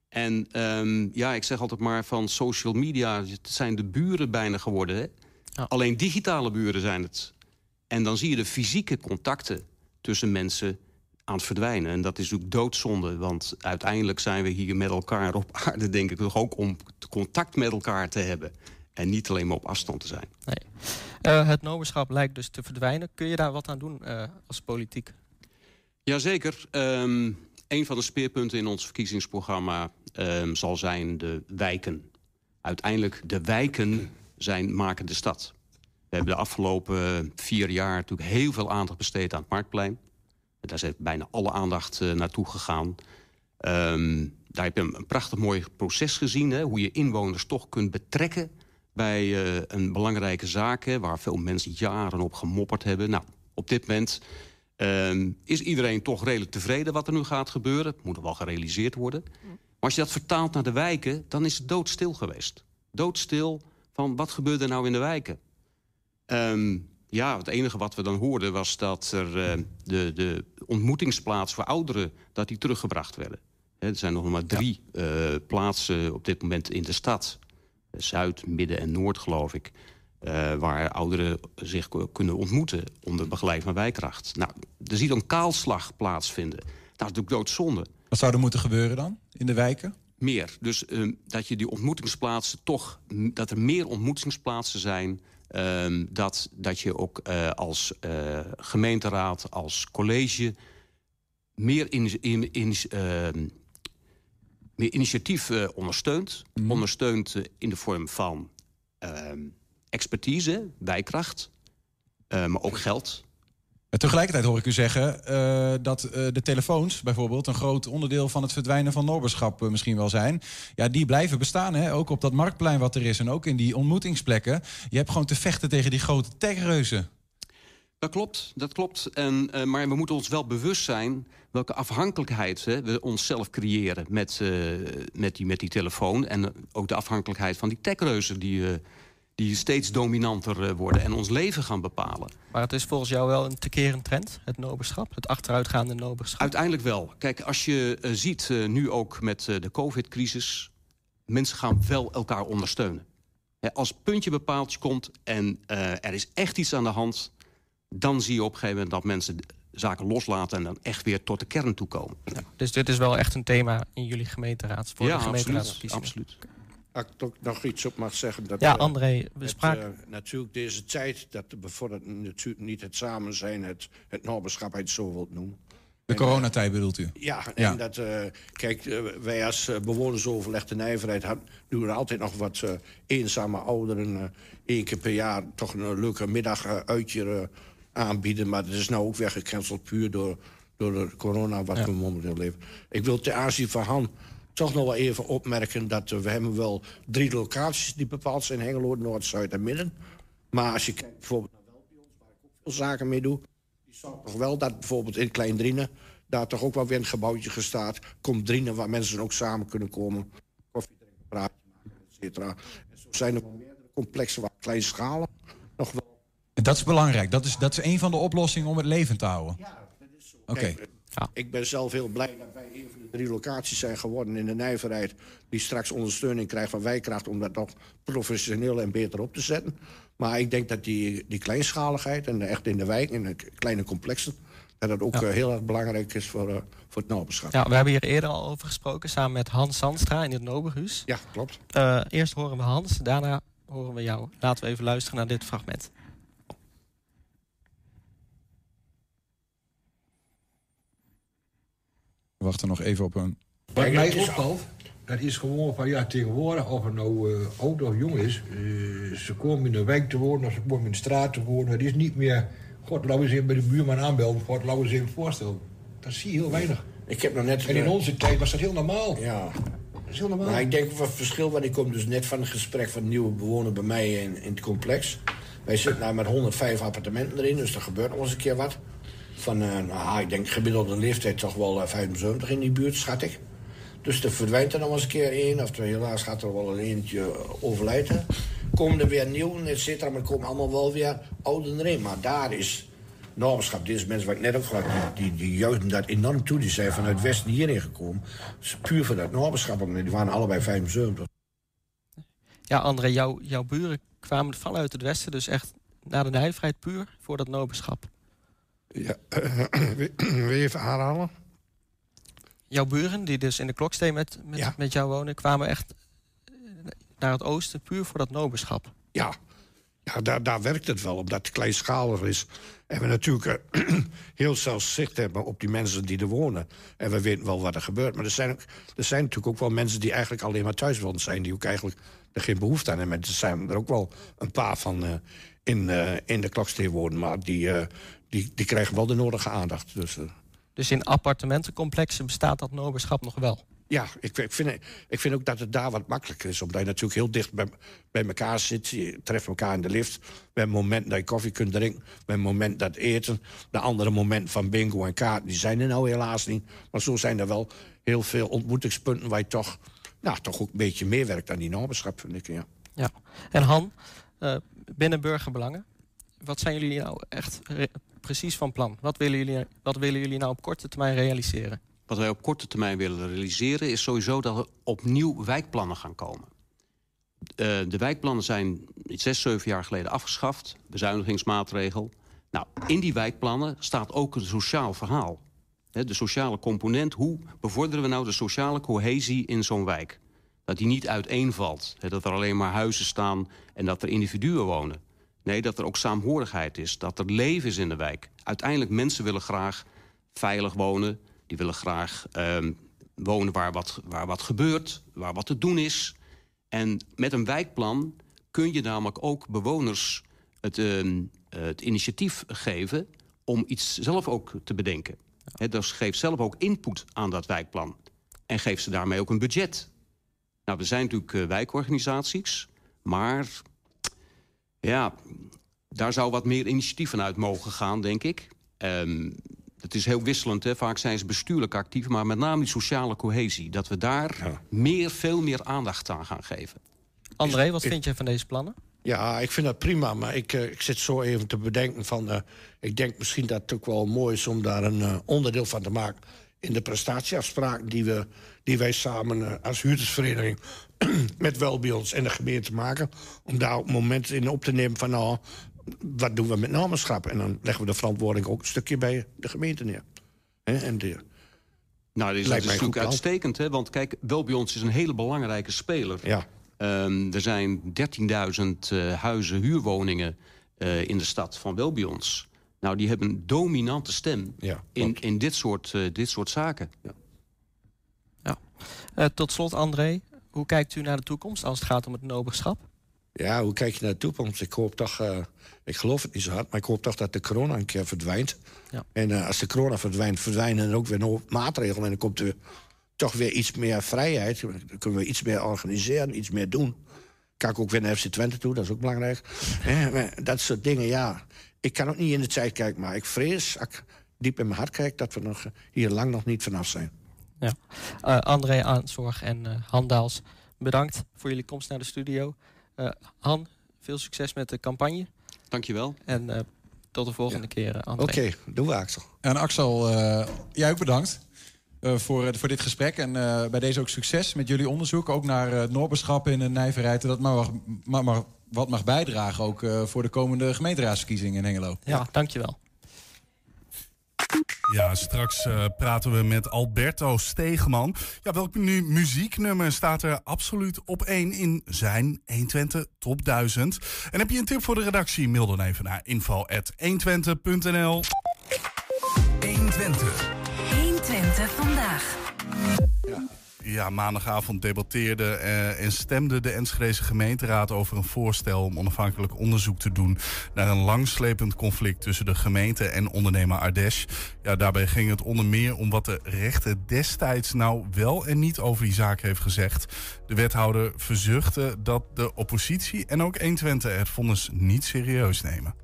En um, ja, ik zeg altijd maar van social media... het zijn de buren bijna geworden. Hè? Ja. Alleen digitale buren zijn het. En dan zie je de fysieke contacten tussen mensen aan het verdwijnen. En dat is ook doodzonde, want uiteindelijk zijn we hier met elkaar op aarde... denk ik toch ook om contact met elkaar te hebben. En niet alleen maar op afstand te zijn. Nee. Uh, het noberschap lijkt dus te verdwijnen. Kun je daar wat aan doen uh, als politiek? Jazeker. Um, een van de speerpunten in ons verkiezingsprogramma um, zal zijn de wijken. Uiteindelijk, de wijken zijn, maken de stad. We hebben de afgelopen vier jaar natuurlijk heel veel aandacht besteed aan het Marktplein. Daar is bijna alle aandacht uh, naartoe gegaan. Um, daar heb je een, een, prachtig mooi proces gezien. Hè, hoe je inwoners toch kunt betrekken bij uh, een belangrijke zaak... Hè, waar veel mensen jaren op gemopperd hebben. Nou, op dit moment Um, is iedereen toch redelijk tevreden wat er nu gaat gebeuren? Het moet er wel gerealiseerd worden. Maar als je dat vertaalt naar de wijken, dan is het doodstil geweest. Doodstil van wat gebeurde er nou in de wijken? Um, ja, het enige wat we dan hoorden was dat er uh, de, de ontmoetingsplaats voor ouderen... dat die teruggebracht werden. He, er zijn nog maar drie ja. uh, plaatsen op dit moment in de stad. Zuid, Midden en Noord, geloof ik. Uh, waar ouderen zich kunnen ontmoeten onder begeleiding van wijkracht. Nou, er ziet een kaalslag plaatsvinden. Dat is natuurlijk doodzonde. Wat zou er moeten gebeuren dan in de wijken? Meer. Dus uh, dat je die ontmoetingsplaatsen toch... dat er meer ontmoetingsplaatsen zijn... Uh, dat, dat je ook uh, als gemeenteraad, als college... meer, in, in, in, ehm, meer initiatief ondersteunt. Mm. Ondersteunt in de vorm van ehm, expertise, bijkracht, maar ook geld. Tegelijkertijd hoor ik u zeggen uh, dat uh, de telefoons bijvoorbeeld... een groot onderdeel van het verdwijnen van noberschap misschien wel zijn. Ja, die blijven bestaan, hè? ook op dat marktplein wat er is... en ook in die ontmoetingsplekken. Je hebt gewoon te vechten tegen die grote techreuzen. Dat klopt, dat klopt. En, maar we moeten ons wel bewust zijn welke afhankelijkheid we onszelf creëren met, met, die, met die telefoon. En ook de afhankelijkheid van die techreuzen die, die steeds dominanter eh, worden en ons leven gaan bepalen. Maar het is volgens jou wel een tekerend trend, het noberschap? Het achteruitgaande noberschap? Uiteindelijk wel. Kijk, als je uh, ziet, uh, nu ook met uh, de covid-crisis... mensen gaan wel elkaar ondersteunen. Hè, als puntje bepaald komt en eh, er is echt iets aan de hand... dan zie je op een gegeven moment dat mensen zaken loslaten... en dan echt weer tot de kern toe komen. Dus dit is wel echt een thema in jullie gemeenteraad, voor Ja, de gemeenteraadsverkiezingen. absoluut, Als ik toch nog iets op mag zeggen. Dat, Ja, eh, André, we het, spraken- eh, natuurlijk deze tijd, dat bevordert natuurlijk niet het samen zijn, het, het naberschap, als je het zo wilt noemen. De coronatijd bedoelt u? Ja, en Ja. dat, eh, kijk, eh, wij als eh, bewonersoverleg de nijverheid had, doen er altijd nog wat eh, eenzame ouderen eh, één keer per jaar toch een leuke middag eh, uitje eh, aanbieden. Maar dat is nou ook weggecanceld puur door, door de corona wat we momenteel leven. Ik wil ten aanzien van Han toch nog wel even opmerken dat we hebben wel drie locaties die bepaald zijn. Hengelo, Noord, Zuid en Midden. Maar als je kijkt bijvoorbeeld naar Welpions, waar ik ook veel zaken mee doe... die zorgt toch wel dat bijvoorbeeld in Klein Drienen... daar toch ook wel weer een gebouwtje gestaat. Komt Drienen waar mensen ook samen kunnen komen. Koffie drinken, praatje maken, et cetera. En zo zijn er wel meerdere complexen waar kleinschalig nog wel... En dat is belangrijk. Dat is, dat is een van de oplossingen om het levend te houden. Oké. Kijk, eh, Ik ben zelf heel blij dat wij een van de drie locaties zijn geworden in de nijverheid... die straks ondersteuning krijgt van Wijkracht... om dat nog professioneel en beter op te zetten. Maar ik denk dat die, die kleinschaligheid en echt in de wijk... in de kleine complexen... dat dat ook Ja. eh, heel erg belangrijk is voor, eh, voor het naberschap. Ja, we hebben hier eerder al over gesproken, samen met Hans Zandstra in het Noberhuis. Ja, klopt. Eh, eerst horen we Hans, daarna horen we jou. Laten we even luisteren naar dit fragment. We wachten nog even op een... Kijk, mij het is- opvalt, dat is gewoon van ja, tegenwoordig, of het nou eh, oud of jong is, eh, ze komen in de wijk te wonen of ze komen in de straat te wonen. Het is niet meer, god, laten we eens even bij de buurman aanbelden, god, laten we eens even voorstellen. Dat zie je heel weinig. Ik heb nog net... En in onze tijd was dat heel normaal. Ja. Dat is heel normaal. Maar ik denk wat verschil, want ik kom dus net van een gesprek van een nieuwe bewoner bij mij in, in het complex. Wij zitten nou met 105 appartementen erin, dus er gebeurt nog eens een keer wat. Van, eh, nou, ik denk gemiddelde leeftijd toch wel eh, 75 in die buurt, schat ik. Dus er verdwijnt er nog eens een keer één, of helaas gaat er wel een eentje eh, overlijden. Komen er weer nieuw, et cetera, maar komen allemaal wel weer ouderen erin. Maar daar is normenschap. Deze mensen wat ik net ook gehad, die, die, juichen dat enorm toe. Die zijn vanuit het westen hierheen gekomen. Dus puur voor dat normenschap, want die waren allebei 75. Ja, André, jouw, jouw buren kwamen vanuit het westen, dus echt naar de nijverheid puur voor dat noberschap. Ja, wil je even aanhalen? Jouw buren, die dus in de kloksteen met, met, Ja. met jou wonen, kwamen echt eh, naar het oosten puur voor dat noberschap. Ja, ja daar, daar werkt het wel, omdat het kleinschalig is. En we natuurlijk eh, heel zelfs zicht hebben op die mensen die er wonen. En we weten wel wat er gebeurt. Maar er zijn, ook, er zijn natuurlijk ook wel mensen die eigenlijk alleen maar thuiswonend zijn. Die ook eigenlijk er geen behoefte aan hebben. En er zijn er ook wel een paar van eh, in, in de kloksteen wonen. Maar die, die, die krijgen wel de nodige aandacht. Dus, eh, Dus in appartementencomplexen bestaat dat noberschap nog wel. Ja, ik, ik, vind, ik vind ook dat het daar wat makkelijker is. Omdat je natuurlijk heel dicht bij, bij elkaar zit. Je treft elkaar in de lift. Bij een moment dat je koffie kunt drinken. Bij een moment dat eten. De andere moment van bingo en kaart, die zijn er nou helaas niet. Maar zo zijn er wel heel veel ontmoetingspunten... waar je toch, nou, toch ook een beetje meewerkt aan die naberschap, vind ik. Ja. Ja. En Han, eh, binnen burgerbelangen, wat zijn jullie nou echt precies van plan? Wat willen, jullie, wat willen jullie nou op korte termijn realiseren? Wat wij op korte termijn willen realiseren... is sowieso dat er opnieuw wijkplannen gaan komen. Eh, de wijkplannen zijn zes, zeven jaar geleden afgeschaft. Bezuinigingsmaatregel. Nou, in die wijkplannen staat ook een sociaal verhaal. De sociale component. Hoe bevorderen we nou de sociale cohesie in zo'n wijk? Dat die niet uiteenvalt. Dat er alleen maar huizen staan en dat er individuen wonen. Nee, dat er ook saamhorigheid is. Dat er leven is in de wijk. Uiteindelijk, mensen willen graag veilig wonen. Die willen graag ehm, wonen waar wat, waar wat gebeurt, waar wat te doen is. En met een wijkplan kun je namelijk ook bewoners het, ehm, het initiatief geven... om iets zelf ook te bedenken. Hè, dus geef zelf ook input aan dat wijkplan. En geef ze daarmee ook een budget. Nou, we zijn natuurlijk eh, wijkorganisaties, maar ja, daar zou wat meer initiatief vanuit mogen gaan, denk ik. Ehm, het is heel wisselend, hè? vaak zijn ze bestuurlijk actief... maar met name die sociale cohesie. Dat we daar meer, veel meer aandacht aan gaan geven. André, wat vind je van deze plannen? Ja, ik vind dat prima, maar ik, eh, ik zit zo even te bedenken van... eh, ik denk misschien dat het ook wel mooi is om daar een eh, onderdeel van te maken... in de prestatieafspraken die, we, die wij samen als huurdersvereniging met Welbions en de gemeente te maken. Om daar op het moment in op te nemen van... nou, wat doen we met namenschap? En dan leggen we de verantwoording ook een stukje bij de gemeente neer. Hè, en de, Nou, dit is, Lijkt dat mij is natuurlijk uitstekend. Hè? Want kijk, Welbions is een hele belangrijke speler. Ja. Ehm, er zijn 13.000 eh, huizen, huurwoningen eh, in de stad van Welbions. Nou, die hebben een dominante stem Ja, in, in dit, soort, eh, dit soort zaken. Eh, tot slot, André, hoe kijkt u naar de toekomst als het gaat om het noberschap? Ja, hoe kijk je naar de toekomst? Ik hoop toch, eh, ik geloof het niet zo hard, maar ik hoop toch dat de corona een keer verdwijnt. Ja. En eh, als de corona verdwijnt, verdwijnen er ook weer een hoop maatregelen. En dan komt er toch weer iets meer vrijheid. Dan kunnen we iets meer organiseren, iets meer doen. Ik ook weer naar FC Twente toe, dat is ook belangrijk. Dat soort dingen, ja. Ik kan ook niet in de tijd kijken, maar ik vrees, als ik diep in mijn hart kijk... dat we nog, hier lang nog niet vanaf zijn. Ja. Eh, André Aanzorg en eh Han Daals, bedankt voor jullie komst naar de studio. Eh, Han, veel succes met de campagne. Dankjewel. En eh, tot de volgende keer, eh, André. Oké, doen we, Axel. En Axel, eh, jij ook bedankt eh, voor, eh, voor dit gesprek. En eh, bij deze ook succes met jullie onderzoek. Ook naar eh, het Noorberschap in de nijverheid. Dat maar, mag- maar, maar wat mag bijdragen ook eh, voor de komende gemeenteraadsverkiezingen in Hengelo. Ja, dankjewel. Ja, straks eh, praten we met Alberto Stegeman. Ja, welk nu muzieknummer staat er absoluut op één in zijn 120 Top 1000? En heb je een tip voor de redactie? Mail dan even naar info.120.nl 120. 120 vandaag. Ja, maandagavond debatteerde eh, en stemde de Enschedeze gemeenteraad over een voorstel om onafhankelijk onderzoek te doen naar een langslepend conflict tussen de gemeente en ondernemer Ardesh. Ja, daarbij ging het onder meer om wat de rechter destijds nou wel en niet over die zaak heeft gezegd. De wethouder verzuchtte dat de oppositie en ook 120 het vonnis niet serieus nemen.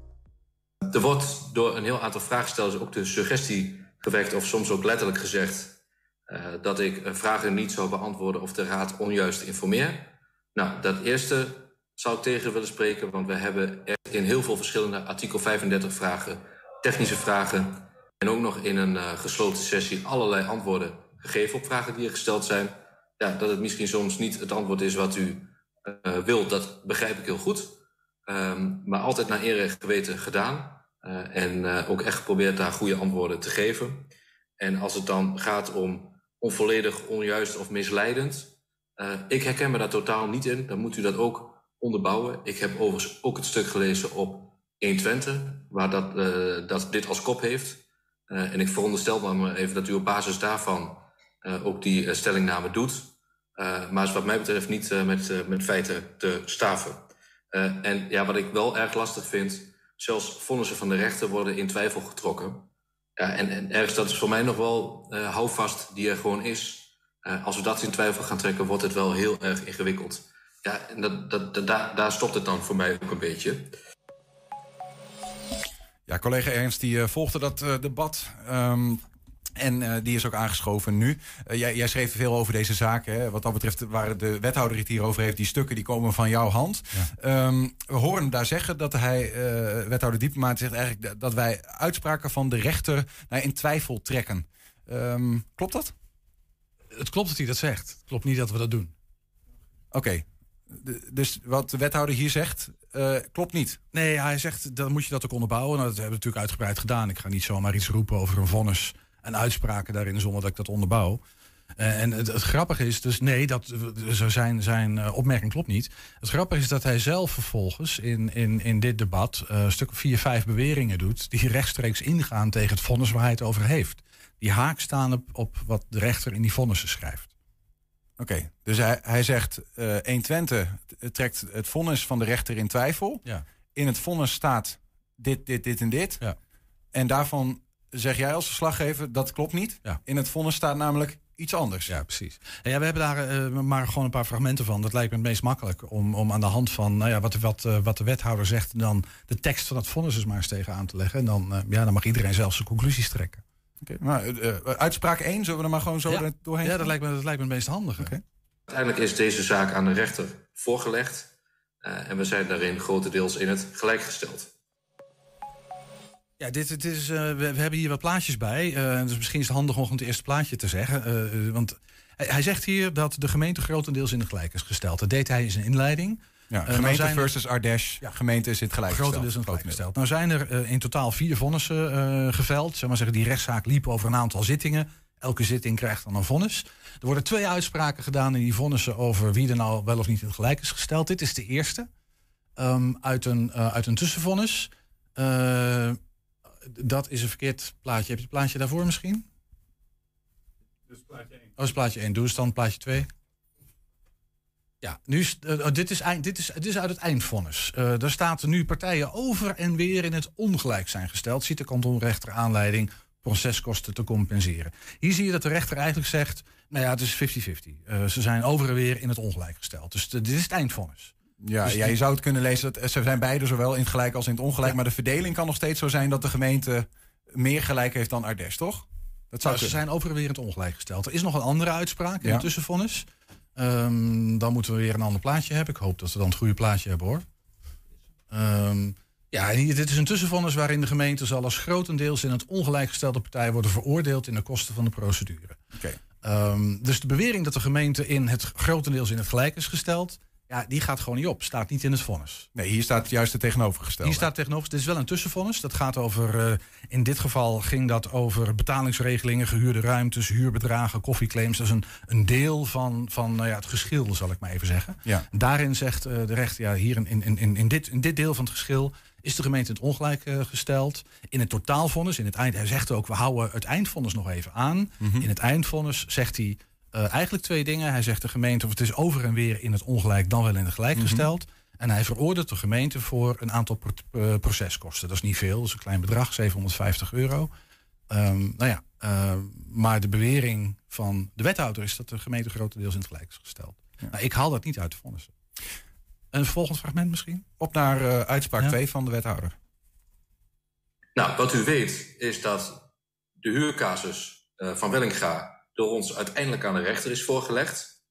Er wordt door een heel aantal vraagstellers ook de suggestie gewekt, of soms ook letterlijk gezegd, eh, dat ik vragen niet zou beantwoorden of de raad onjuist informeer. Nou, dat eerste zou ik tegen willen spreken, want we hebben echt in heel veel verschillende artikel 35 vragen, technische vragen en ook nog in een eh, gesloten sessie allerlei antwoorden gegeven op vragen die er gesteld zijn. Ja, dat het misschien soms niet het antwoord is wat u eh wilt, dat begrijp ik heel goed. Ehm, maar altijd naar eer en geweten gedaan. En ook echt geprobeerd daar goede antwoorden te geven. En als het dan gaat om onvolledig, onjuist of misleidend. eh, ik herken me daar totaal niet in. Dan moet u dat ook onderbouwen. Ik heb overigens ook het stuk gelezen op 120, waar dat, eh, dat dit als kop heeft. Eh, en ik veronderstel dan maar even dat u op basis daarvan ook die stellingname doet. Maar is wat mij betreft niet met, met feiten te staven. En ja, wat ik wel erg lastig vind, zelfs vonnissen van de rechter worden in twijfel getrokken. Ja, en, en ergens, dat is voor mij nog wel eh houvast die er gewoon is. Eh, als we dat in twijfel gaan trekken, wordt het wel heel erg ingewikkeld. Ja, en dat, dat, daar, daar stopt het dan voor mij ook een beetje. Ja, collega Ernst die eh, volgde dat debat. ehm, en eh, die is ook aangeschoven nu. Eh, jij, jij schreef veel over deze zaken. Hè? Wat dat betreft waar de wethouder het hier over heeft, die stukken die komen van jouw hand. Ehm, we horen hem daar zeggen dat hij, eh, wethouder Diepema, zegt eigenlijk dat- wij uitspraken van de rechter nou, in twijfel trekken. Ehm, klopt dat? Het klopt dat hij dat zegt. Het klopt niet dat we dat doen. Oké. Dus wat de wethouder hier zegt, klopt niet. Nee, hij zegt, dan moet je dat ook onderbouwen. Nou, dat hebben we natuurlijk uitgebreid gedaan. Ik ga niet zomaar iets roepen over een vonnis en uitspraken daarin zonder dat ik dat onderbouw. Eh, en het, het grappige is dus, nee, dat, zo zijn, zijn eh, opmerking klopt niet. Het grappige is dat hij zelf vervolgens in, in, in dit debat eh, een stuk of vier, vijf beweringen doet... die rechtstreeks ingaan tegen het vonnis waar hij het over heeft. Die haak staan op, op wat de rechter in die vonnissen schrijft. Oké, dus hij, hij zegt eh 120 t- trekt het vonnis van de rechter in twijfel. Ja. In het vonnis staat dit, dit, dit en dit. Ja. En daarvan zeg jij als verslaggever dat klopt niet. Ja. In het vonnis staat namelijk iets anders. Ja, precies. En ja, we hebben daar eh, maar gewoon een paar fragmenten van. Dat lijkt me het meest makkelijk om, om aan de hand van nou ja, wat, wat, eh, wat de wethouder zegt... dan de tekst van het vonnis eens maar eens tegenaan te leggen. En dan, eh, ja, dan mag iedereen zelf zijn conclusies trekken. Oké, maar uitspraak 1, zullen we er maar gewoon zo Ja. doorheen Ja, dat lijkt me, dat lijkt me het meest handige. Uiteindelijk is deze zaak aan de rechter voorgelegd. eh, en we zijn daarin grotendeels in het gelijk gesteld. Ja, dit, is, uh, we, we, hebben hier wat plaatjes bij. Uh, dus misschien is het handig om het eerste plaatje te zeggen. Uh, want hij, hij, zegt hier dat de gemeente grotendeels in het gelijk is gesteld. Dat deed hij in zijn inleiding. Ja, gemeente nou versus Ardèche. Ja, gemeente is in het gelijk. Grotendeels in het gelijk gesteld. Nou zijn er in totaal vier vonnissen geveld. Zeg maar zeggen, die rechtszaak liep over een aantal zittingen. Elke zitting krijgt dan een vonnis. Er worden twee uitspraken gedaan in die vonnissen over wie er nou wel of niet in het gelijk is gesteld. Dit is de eerste. Um, uit, een, uit een tussenvonnis. Dat is een verkeerd plaatje. Heb je het plaatje daarvoor misschien? Dus plaatje 1. Oh, is plaatje 1. Doe eens dan plaatje 2. Ja, nu is, uh, dit, is eind, dit, is, dit is uit het eindvonnis. Uh, daar staat nu partijen over en weer in het ongelijk zijn gesteld. Ziet de kantonrechter aanleiding proceskosten te compenseren. Hier zie je dat de rechter eigenlijk zegt... nou ja, het is 50-50. Uh, ze zijn over en weer in het ongelijk gesteld. Dus dit is het eindvonnis. Ja, dus ja, je zou het kunnen lezen dat ze zijn beide zowel in het gelijk als in het ongelijk. Maar de verdeling kan nog steeds zo zijn dat de gemeente meer gelijk heeft dan Ardes, toch? Dat zou ze zijn over weer in het ongelijk gesteld. Er is nog een andere uitspraak in ja. tussenvonnis. Um, dan moeten we weer een ander plaatje hebben. Ik hoop dat we dan het goede plaatje hebben hoor. Um, ja, dit is een tussenvonnis waarin de gemeente zal als grotendeels in het ongelijk gestelde partij worden veroordeeld in de kosten van de procedure. Okay. Um, dus de bewering dat de gemeente in het grotendeels in het gelijk is gesteld, ja, die gaat gewoon niet op. Staat niet in het vonnis. Nee, hier staat juist het tegenovergestelde. Hier staat tegenover. Dit is wel een tussenvonnis. Dat gaat over. Uh, in dit geval ging dat over betalingsregelingen, gehuurde ruimtes, huurbedragen, koffieclaims. Dat is een, een deel van, van nou ja, het geschil, zal ik maar even zeggen. Ja. Daarin zegt uh, de rechter, ja, hier in, in, in, in, dit, in dit deel van het geschil is de gemeente het ongelijk uh, gesteld. In het totaalvonnis, in het eind, hij zegt ook, we houden het eindvonnis nog even aan. Mhm. In het eindvonnis zegt hij. Uh, eigenlijk twee dingen. Hij zegt de gemeente, of het is over en weer in het ongelijk, dan wel in het gelijk Mhm. gesteld. En hij veroordeelt de gemeente voor een aantal pro uh, proceskosten. Dat is niet veel, dat is een klein bedrag, 750 euro. Um, nou ja, uh, maar de bewering van de wethouder is dat de gemeente grotendeels in het gelijk is gesteld. Ja. Nou, ik haal dat niet uit de vonnissen. Een volgend fragment misschien? Op naar uh, uitspraak 2 ja. van de wethouder. Nou, wat u weet is dat de huurcasus uh, van Wellinga door ons uiteindelijk aan de rechter is voorgelegd.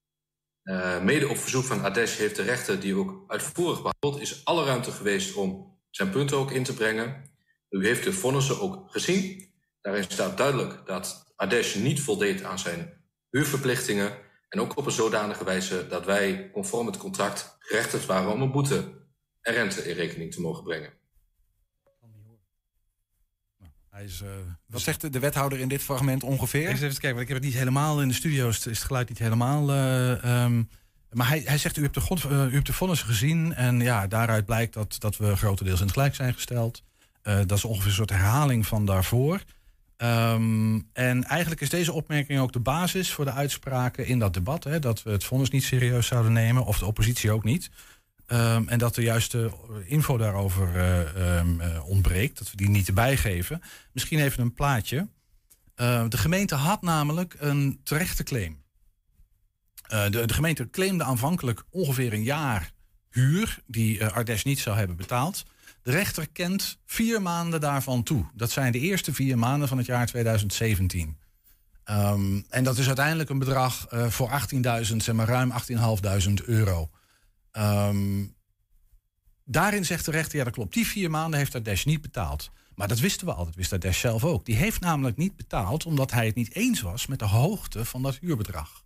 Uh, mede op verzoek van Ades heeft de rechter, die ook uitvoerig behandeld, is alle ruimte geweest om zijn punten ook in te brengen. U heeft de vonnissen ook gezien. Daarin staat duidelijk dat Ades niet voldeed aan zijn huurverplichtingen. En ook op een zodanige wijze dat wij conform het contract gerechtigd waren om een boete en rente in rekening te mogen brengen. Hij is, uh, Wat zegt de, de wethouder in dit fragment ongeveer? Eens even kijken, want ik heb het niet helemaal in de studio's, is het geluid niet helemaal. Uh, um, maar hij, hij zegt, u hebt, de God, uh, u hebt de vonnis gezien en ja, daaruit blijkt dat, dat we grotendeels in het gelijk zijn gesteld. dat is ongeveer een soort herhaling van daarvoor. Um, en eigenlijk is deze opmerking ook de basis voor de uitspraken in dat debat. Hè, dat we het vonnis niet serieus zouden nemen, of de oppositie ook niet. Um, en dat de juiste info daarover uh, um, uh, ontbreekt, dat we die niet erbij geven. Misschien even een plaatje. Uh, de gemeente had namelijk een terechte claim. De, de, gemeente claimde aanvankelijk ongeveer een jaar huur die Ardes niet zou hebben betaald. De rechter kent vier maanden daarvan toe. Dat zijn de eerste vier maanden van het jaar 2017. Um, en dat is uiteindelijk een bedrag voor 18.000, zeg maar ruim 18.500 euro. Um, daarin zegt de rechter, ja dat klopt, die vier maanden heeft Ades niet betaald. Maar dat wisten we al, dat wist Ades zelf ook. Die heeft namelijk niet betaald omdat hij het niet eens was met de hoogte van dat huurbedrag.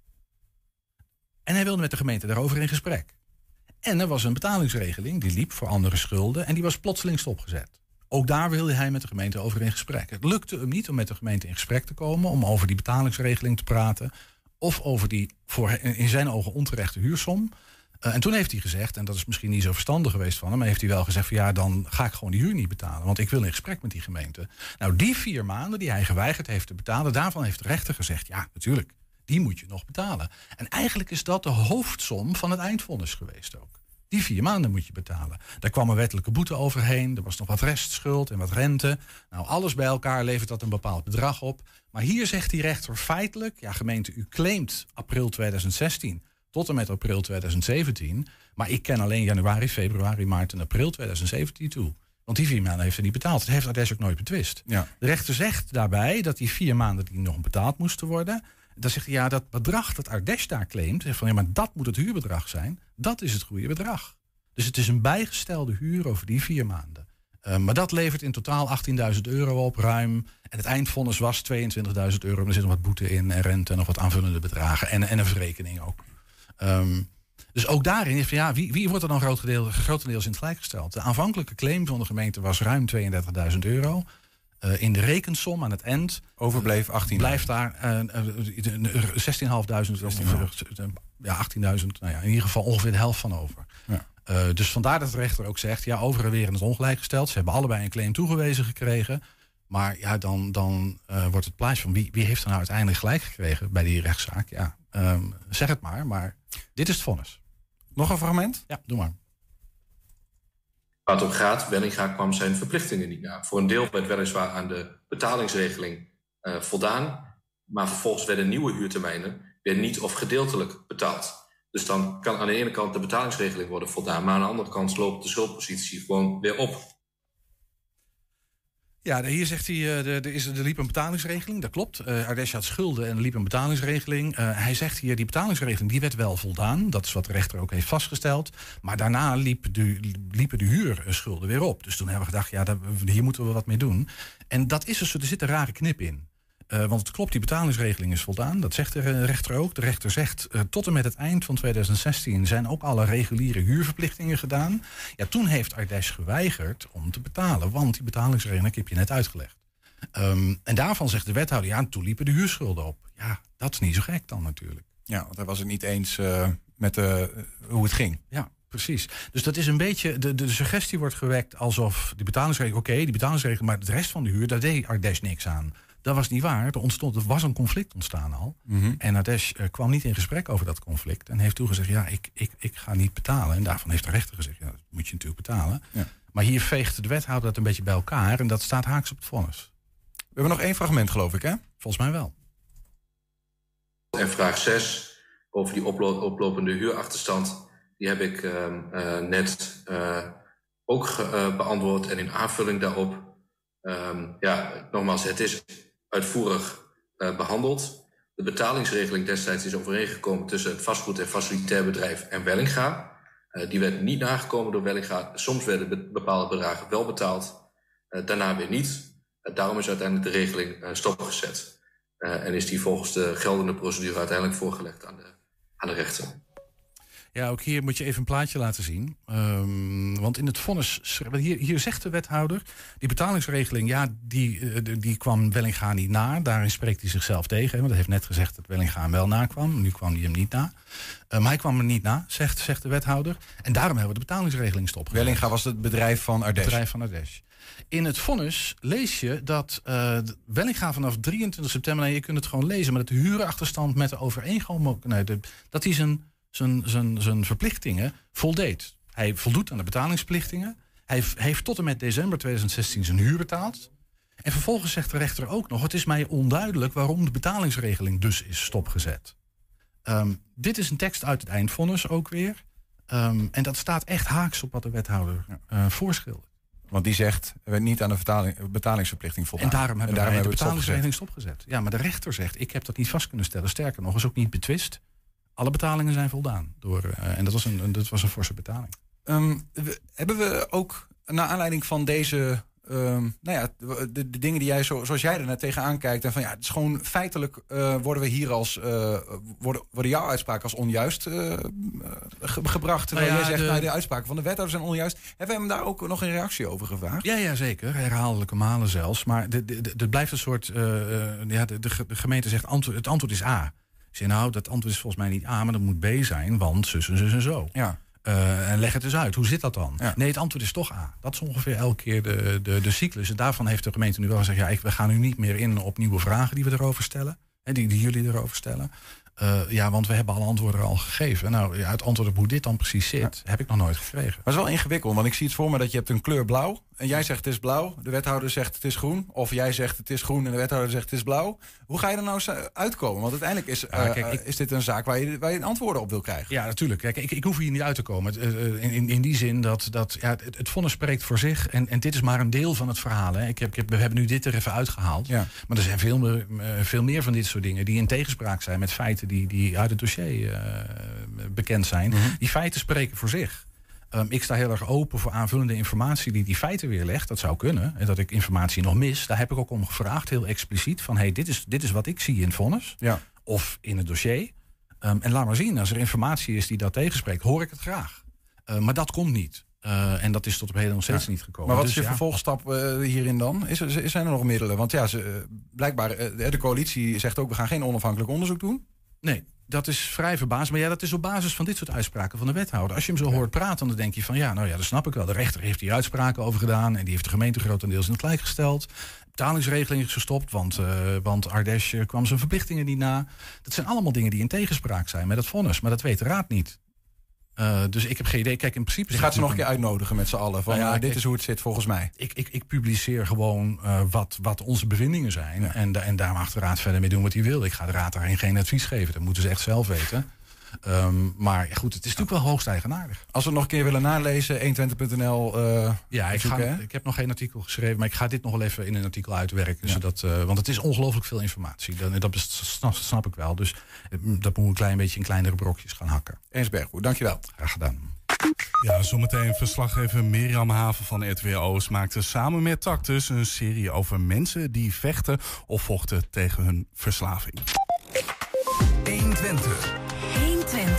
En hij wilde met de gemeente daarover in gesprek. En er was een betalingsregeling, die liep voor andere schulden en die was plotseling stopgezet. Ook daar wilde hij met de gemeente over in gesprek. Het lukte hem niet om met de gemeente in gesprek te komen, om over die betalingsregeling te praten. Of over die voor in zijn ogen onterechte huursom. Uh, en toen heeft hij gezegd, en dat is misschien niet zo verstandig geweest van hem, maar heeft hij wel gezegd van ja, dan ga ik gewoon die huur niet betalen. Want ik wil in gesprek met die gemeente. Nou, die vier maanden die hij geweigerd heeft te betalen, daarvan heeft de rechter gezegd, ja, natuurlijk, die moet je nog betalen. En eigenlijk is dat de hoofdsom van het eindvonnis geweest ook. Die vier maanden moet je betalen. Daar kwam een wettelijke boete overheen. Er was nog wat restschuld en wat rente. Nou, alles bij elkaar levert dat een bepaald bedrag op. Maar hier zegt die rechter feitelijk... ja, gemeente, u claimt april 2016 tot en met april 2017. Maar ik ken alleen januari, februari, maart en april 2017 toe. Want die vier maanden heeft hij niet betaald. Dat heeft Ades ook nooit betwist. Ja. De rechter zegt daarbij dat die vier maanden die nog betaald moesten worden... dan zegt hij, ja, dat bedrag dat Ardes daar claimt... Zegt van, ja, maar dat moet het huurbedrag zijn. Dat is het goede bedrag. Dus het is een bijgestelde huur over die vier maanden. Uh, maar dat levert in totaal 18.000 euro op, ruim. En het eindvonnis was 22.000 euro. Er zit nog wat boete in en rente en nog wat aanvullende bedragen. En, en een verrekening ook. Um, dus ook daarin is van ja, wie, wie wordt er dan grotendeels, grotendeels in het gelijk gesteld? De aanvankelijke claim van de gemeente was ruim 32.000 euro. Uh, in de rekensom aan het eind overbleef 18. Blijft daar uh, 16.500 ja, 18.000, nou ja, in ieder geval ongeveer de helft van over. Ja. Uh, dus vandaar dat de rechter ook zegt, ja, over en weer in het ongelijk gesteld. Ze hebben allebei een claim toegewezen gekregen. Maar ja, dan, dan uh, wordt het plaatje van wie, wie heeft er nou uiteindelijk gelijk gekregen bij die rechtszaak? Ja, um, zeg het maar, maar dit is het vonnis. Nog een fragment? Ja, doe maar. Waar het om gaat, Wellinga kwam zijn verplichtingen niet na. Voor een deel werd weliswaar aan de betalingsregeling uh, voldaan, maar vervolgens werden nieuwe huurtermijnen weer niet of gedeeltelijk betaald. Dus dan kan aan de ene kant de betalingsregeling worden voldaan, maar aan de andere kant loopt de schuldpositie gewoon weer op. Ja, hier zegt hij, uh, er, is, er liep een betalingsregeling, dat klopt. Uh, had schulden en er liep een betalingsregeling. Uh, hij zegt hier, die betalingsregeling die werd wel voldaan. Dat is wat de rechter ook heeft vastgesteld. Maar daarna liep de, liepen de huurschulden weer op. Dus toen hebben we gedacht, ja, hier moeten we wat mee doen. En dat is dus, er zit een rare knip in. Uh, want het klopt, die betalingsregeling is voldaan. Dat zegt de rechter ook. De rechter zegt, uh, tot en met het eind van 2016 zijn ook alle reguliere huurverplichtingen gedaan. Ja, toen heeft Ardes geweigerd om te betalen, want die betalingsregeling heb je net uitgelegd. Um, en daarvan zegt de wethouder, ja, toen liepen de huurschulden op. Ja, dat is niet zo gek dan natuurlijk. Ja, want hij was het niet eens uh, met hoe het ging. Ja, precies. Dus dat is een beetje, de, de suggestie wordt gewekt alsof die betalingsregeling, oké, okay, die betalingsregeling, maar de rest van de huur, daar deed Ardes niks aan. Dat was niet waar. Er, ontstond, er was een conflict ontstaan al. Mm -hmm. En Nadesh uh, kwam niet in gesprek over dat conflict. En heeft toegezegd, ja, ik, ik, ik ga niet betalen. En daarvan heeft de rechter gezegd, ja, dat moet je natuurlijk betalen. Ja. Maar hier veegt de wethouder dat een beetje bij elkaar. En dat staat haaks op het vonnis. We hebben nog één fragment, geloof ik, hè? Volgens mij wel. En vraag 6 over die oplo oplopende huurachterstand. Die heb ik uh, uh, net uh, ook beantwoord. En in aanvulling daarop. Um, ja, nogmaals, het is uitvoerig uh, behandeld. De betalingsregeling destijds is overeengekomen tussen het vastgoed- en facilitair bedrijf en Wellinga. Uh, die werd niet nagekomen door Wellinga. Soms werden be bepaalde bedragen wel betaald, uh, daarna weer niet. daarom is uiteindelijk de regeling stopgezet. en is die volgens de geldende procedure uiteindelijk voorgelegd aan de, aan de rechter. Ja, ook hier moet je even een plaatje laten zien. Um, want in het vonnis, hier, hier zegt de wethouder, die betalingsregeling, ja, die, die kwam Wellinga niet na. Daarin spreekt hij zichzelf tegen. Want hij heeft net gezegd dat Wellinga hem wel nakwam. Nu kwam hij hem niet na. Uh, maar hij kwam er niet na, zegt, zegt de wethouder. En daarom hebben we de betalingsregeling stopgezet. Wellinga was het bedrijf van Ardes. Het bedrijf van Ardes. In het vonnis lees je dat uh, Wellinga vanaf 23 september, je kunt het gewoon lezen, maar dat de huurachterstand met de nee, de, dat hij zijn zijn, zijn, zijn verplichtingen voldeed. Hij voldoet aan de betalingsplichtingen. Hij heeft tot en met december 2016 zijn huur betaald. En vervolgens zegt de rechter ook nog: Het is mij onduidelijk waarom de betalingsregeling dus is stopgezet. Um, dit is een tekst uit het eindvonnis ook weer. Um, en dat staat echt haaks op wat de wethouder uh, voorschildert. Want die zegt we niet aan de betaling, betalingsverplichting voldaan. En daarom hebben, en daarom wij de betalingsregeling stopgezet. Ja, maar de rechter zegt: Ik heb dat niet vast kunnen stellen. Sterker nog, is ook niet betwist alle betalingen zijn voldaan. Door, uh, en dat was een, dat was een forse betaling. Um, we, hebben we ook, naar aanleiding van deze Um, nou ja, de, de, dingen die jij, zo, zoals jij er net tegenaan kijkt. En van ja, het is gewoon feitelijk uh, worden we hier als. Uh, worden, worden jouw uitspraken als onjuist uh, ge, gebracht. Terwijl nou ja, jij zegt, de... nou, de uitspraken van de wethouder zijn onjuist. Hebben we hem daar ook nog een reactie over gevraagd? Ja, ja zeker. Herhaaldelijke malen zelfs. Maar het blijft een soort. ja, de, de, gemeente zegt antwoord, het antwoord is A. Ik zei, nou, dat antwoord is volgens mij niet A, maar dat moet B zijn, want zus en zus en zo. Ja. Uh, en leg het eens uit. Hoe zit dat dan? Ja. Nee, het antwoord is toch A. Dat is ongeveer elke keer de, de, de cyclus. En daarvan heeft de gemeente nu wel gezegd... ja, ik, we gaan nu niet meer in op nieuwe vragen die we erover stellen. Hè, die, die jullie erover stellen. Uh, ja, want we hebben alle antwoorden al gegeven. Nou, ja, het antwoord op hoe dit dan precies zit, ja. heb ik nog nooit gekregen. Maar het is wel ingewikkeld, want ik zie het voor me dat je hebt een kleur blauw. En jij zegt het is blauw, de wethouder zegt het is groen. Of jij zegt het is groen en de wethouder zegt het is blauw. Hoe ga je er nou uitkomen? Want uiteindelijk is, ja, kijk, ik, is dit een zaak waar je, waar je antwoorden op wil krijgen. Ja, natuurlijk. Kijk, ik, ik hoef hier niet uit te komen. Uh, in, in die zin dat, dat ja, het, het vonnis spreekt voor zich. En, en dit is maar een deel van het verhaal. Hè. Ik heb, ik heb, we hebben nu dit er even uitgehaald. Ja. Maar er zijn veel meer, veel meer van dit soort dingen die in tegenspraak zijn met feiten die, die uit het dossier bekend zijn. Mm -hmm. Die feiten spreken voor zich. Ehm, ik sta heel erg open voor aanvullende informatie die die feiten weerlegt. Dat zou kunnen. En dat ik informatie nog mis. Daar heb ik ook om gevraagd, heel expliciet. Van hey, dit is, dit is wat ik zie in het vonnis. Ja. Of in het dossier. Ehm, en laat maar zien, als er informatie is die dat tegenspreekt, hoor ik het graag. Ehm, maar dat komt niet. Eh, en dat is tot op heden nog steeds niet gekomen. Maar wat is Dus je ja. vervolgstap eh, hierin dan? Is er, zijn er nog middelen? Want ja, ze, eh, blijkbaar, de coalitie zegt ook... we gaan geen onafhankelijk onderzoek doen. Nee, dat is vrij verbaasd. Maar ja, dat is op basis van dit soort uitspraken van de wethouder. Als je hem zo hoort praten, dan denk je van ja, nou ja, dat snap ik wel. De rechter heeft hier uitspraken over gedaan en die heeft de gemeente grotendeels in het gelijk gesteld. Betalingsregeling is gestopt, want, eh want Ardesh eh, kwam zijn verplichtingen niet na. Dat zijn allemaal dingen die in tegenspraak zijn met het vonnis, maar dat weet de raad niet. Eh, dus ik heb geen idee. Kijk, in principe. Je gaat ze nog een keer uitnodigen met z'n allen. Van, Nou ja, eh, dit kijk, is hoe het zit volgens mij. Ik, ik, ik publiceer gewoon eh, wat, wat onze bevindingen zijn. En, en daar mag de raad verder mee doen wat hij wil. Ik ga de raad daarin geen advies geven. Dat moeten ze echt zelf weten. Ehm, maar goed, het is natuurlijk wel hoogst eigenaardig. Als we het nog een keer willen nalezen, 120.nl. eh Ja, ik, ga, zoeken, ik heb nog geen artikel geschreven, maar ik ga dit nog wel even in een artikel uitwerken. Zodat, eh, want het is ongelooflijk veel informatie. Dat, dat snap, snap ik wel. Dus eh, dat moeten we een klein beetje in kleinere brokjes gaan hakken. Ernst Bergboer, dankjewel. Graag gedaan. Ja, zometeen verslaggever Mirjam Haven van RTW Oost maakte samen met Tactus een serie over mensen die vechten of vochten tegen hun verslaving. 120.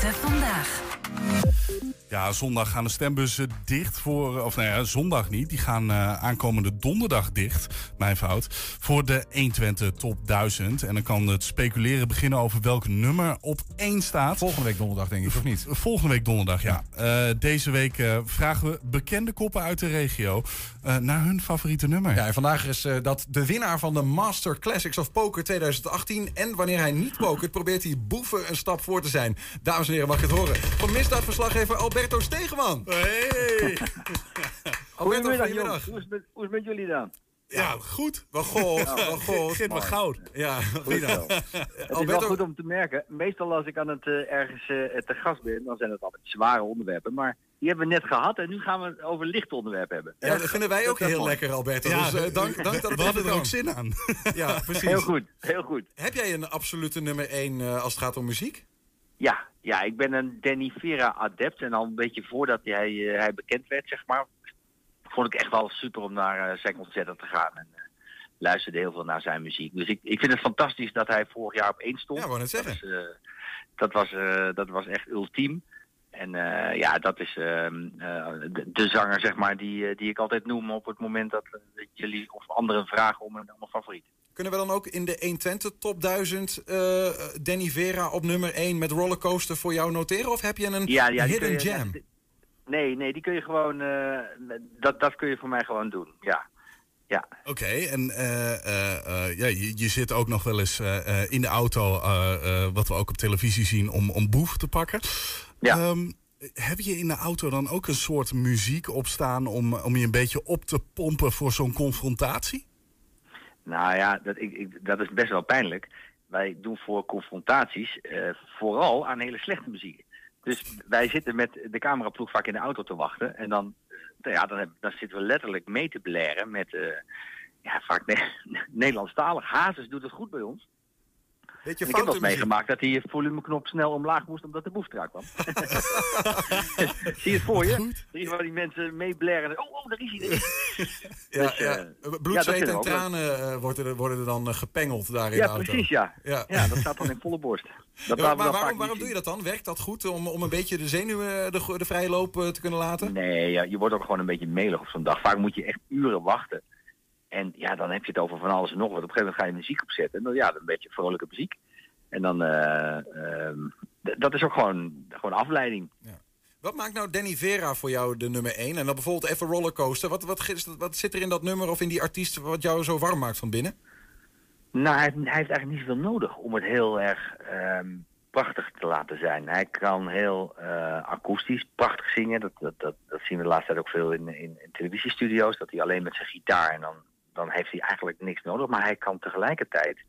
120 vandaag. Ja, zondag gaan de stembussen dicht voor. Of nou ja, zondag niet. Die gaan eh, aankomende donderdag dicht. Mijn fout. Voor de 120 top 1000. En dan kan het speculeren beginnen over welk nummer op 1 staat. Volgende week donderdag, denk ik, of niet? Volgende week donderdag, ja. Eh, deze week eh, vragen we bekende koppen uit de regio naar hun favoriete nummer. Ja, en vandaag is dat de winnaar van de Master Classics of Poker 2018. En wanneer hij niet pokert, probeert hij boeven een stap voor te zijn. Dames en heren, mag je het horen? Van misdaadverslaggever Alberto Stegeman. Hey! Alberto, Goedemiddag, goedemiddag. jongens. Hoe is, het met, hoe is het met jullie dan? Ja, goed. Wel goed, wel goed. Git maar goud. Ja, Goed zo. Het is wel goed om te merken. Meestal als ik aan het eh, ergens eh, te gast ben, dan zijn het altijd zware onderwerpen. Maar die hebben we net gehad en nu gaan we het over lichte onderwerpen hebben. ja, dat vinden wij ook Dat heel lekker, Alberto. Ja, dus eh, dank, dank dat het we hadden er ook zin aan. Ja, precies. Heel goed, heel goed. Heb jij een absolute nummer 1 als het gaat om muziek? Ja, ja, ik ben een Danny Vera adept. En al een beetje voordat hij, eh, hij bekend werd, zeg maar, vond ik echt wel super om naar eh, zijn concerten te gaan. En eh, luisterde heel veel naar zijn muziek. Dus ik, ik vind het fantastisch dat hij vorig jaar op één stond. Ja, wou net zeggen. Dat, was, dat was echt ultiem. En eh, ja, dat is ehm, eh, de, de zanger, zeg maar, die, eh, die ik altijd noem op het moment dat, jullie of anderen vragen om een, favoriet. Kunnen we dan ook in de 120 top 1000 eh, Danny Vera op nummer 1 met rollercoaster voor jou noteren? Of heb je een Ja, hidden je- jam? Nee, nee, die kun je gewoon, dat, dat kun je voor mij gewoon doen, ja. Ja, Oké, en ja, je, je zit ook nog wel eens in de auto, wat we ook op televisie zien, om, om boef te pakken. Ja. Ehm, heb je in de auto dan ook een soort muziek opstaan om, om je een beetje op te pompen voor zo'n confrontatie? Nou ja, dat, ik, ik, dat is best wel pijnlijk. Wij doen voor confrontaties eh, vooral aan hele slechte muziek. Dus wij zitten met de cameraploeg vaak in de auto te wachten. En dan, ja, dan, dan zitten we letterlijk mee te blaren met eh, ja, vaak ne Nederlandstalig. Hazes doet het goed bij ons. Ik heb muziek. meegemaakt dat die volumeknop snel omlaag moest omdat de boef eraan kwam. Zie je het voor je? Zie je waar die mensen meeblaren? Oh, oh, daar is hij. Hij. Ja, Dus, eh, ja. dat Bloed, zweet en tranen eh, worden, er, worden er dan eh, gepengeld daar in de auto. precies, ja. Ja. Ja, dat staat dan in volle borst. Dat Ja, maar waarom, waarom doe je dat dan? Werkt dat goed om, om een beetje de zenuwen de, de vrije loop eh, te kunnen laten? Nee, ja, je wordt ook gewoon een beetje melig op zo'n dag. Vaak moet je echt uren wachten. En ja, dan heb je het over van alles en nog wat. Op een gegeven moment ga je muziek opzetten. En dan, ja, een beetje vrolijke muziek. En dan, d- dat is ook gewoon, gewoon afleiding. Wat maakt nou Danny Vera voor jou de nummer 1? En dan bijvoorbeeld even rollercoaster. Wat, wat, wat zit er in dat nummer of in die artiest wat jou zo warm maakt van binnen? Nou, hij, hij heeft eigenlijk niet zoveel nodig om het heel erg ehm, prachtig te laten zijn. Hij kan heel eh, akoestisch prachtig zingen. Dat, dat, dat, dat zien we de laatste tijd ook veel in, in, in televisiestudio's. Dat hij alleen met zijn gitaar en dan, dan heeft hij eigenlijk niks nodig. Maar hij kan tegelijkertijd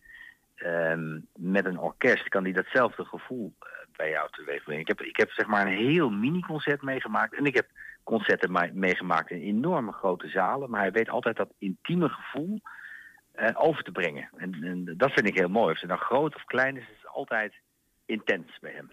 ehm, met een orkest kan hij datzelfde gevoel eh, bij jou teweeg brengen. Ik heb, ik heb zeg maar een heel mini-concert meegemaakt. En ik heb concerten me- meegemaakt in enorme grote zalen. Maar hij weet altijd dat intieme gevoel eh, over te brengen. En, en dat vind ik heel mooi. Of het nou groot of klein is, het is altijd intens bij hem.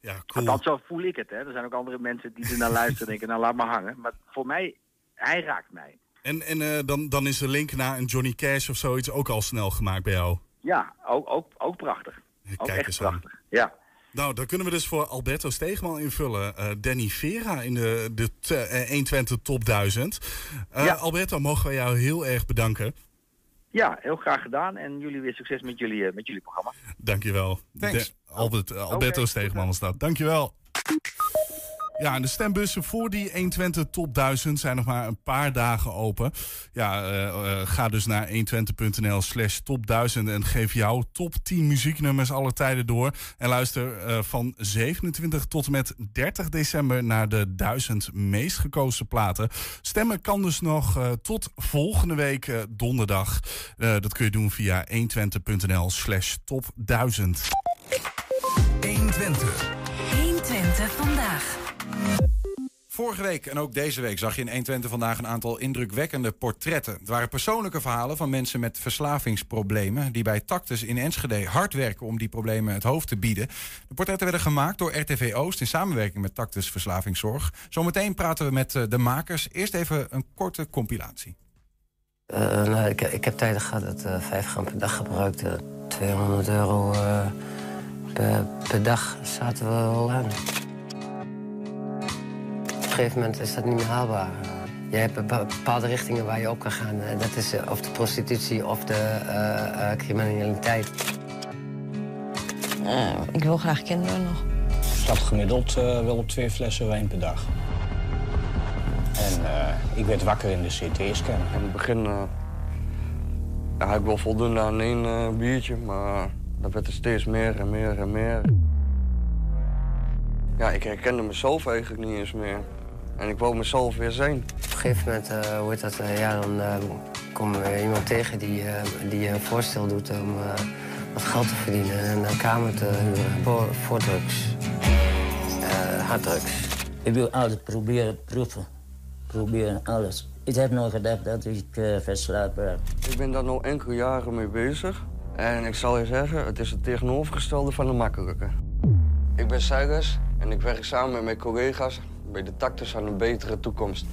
Ja, Dat zo voel ik het. Hè. Er zijn ook andere mensen die er naar luisteren en denken, nou laat maar hangen. Maar voor mij, hij raakt mij. En, en eh, dan, dan is de link naar een Johnny Cash of zoiets ook al snel gemaakt bij jou. Ja, ook, ook, ook prachtig. Ook Kijk echt eens aan. prachtig. Ja. Nou, dan kunnen we dus voor Alberto Steegman invullen. Eh, Danny Vera in de, de t- eh, 120 Top 1000. Eh, Ja. Alberto, mogen wij jou heel erg bedanken. ja, heel graag gedaan. En jullie weer succes met jullie, met jullie programma. Dankjewel. Thanks. De- Albert, Alberto. Steegman was dat. Dankjewel. Ja, en de stembussen voor die 120 Top 1000 zijn nog maar een paar dagen open. Ja, eh, eh, ga dus naar 120.nl slash top 1000 en geef jouw top 10 muzieknummers alle tijden door. En luister eh, van 27 tot en met 30 december naar de 1000 meest gekozen platen. Stemmen kan dus nog tot volgende week donderdag. Dat kun je doen via 120.nl slash top 1000. 120. 120 vandaag. Vorige week en ook deze week zag je in 120 vandaag een aantal indrukwekkende portretten. Het waren persoonlijke verhalen van mensen met verslavingsproblemen... die bij Tactus in Enschede hard werken om die problemen het hoofd te bieden. De portretten werden gemaakt door RTV Oost in samenwerking met Tactus Verslavingszorg. Zometeen praten we met eh, de makers. Eerst even een korte compilatie. Eh, nou, ik, ik heb tijden gehad dat eh 5 gram per dag gebruikte. 200 euro eh, per, per dag zaten we al aan. Op een gegeven moment is dat niet meer haalbaar. Je hebt bepa- bepaalde richtingen waar je op kan gaan. Eh, dat is eh, of de prostitutie of de eh, eh, criminaliteit. ik wil graag kinderen nog. Ik zat gemiddeld eh, wel op twee flessen wijn per dag. En eh, ik werd wakker in de CT-scan. In het begin eh, ja, had ik wel voldoende aan één eh, biertje, maar dat werd er steeds meer en meer en meer. Ja, ik herkende mezelf eigenlijk niet eens meer. En ik wou mezelf weer zijn. Op een gegeven moment uh, wordt dat, uh, ja, dan uh, komen we iemand tegen die, uh, die een voorstel doet om wat geld te verdienen en een kamer te huren voor, voor drugs, harddrugs. Ik wil altijd proberen proeven, proberen alles. Ik heb nooit gedacht dat ik verslaafd werd. Ik ben daar nu enkele jaren mee bezig. En ik zal je zeggen, het is het tegenovergestelde van de makkelijke. Ik ben Cyrus en ik werk samen met mijn collega's bij de Tactus aan een betere toekomst.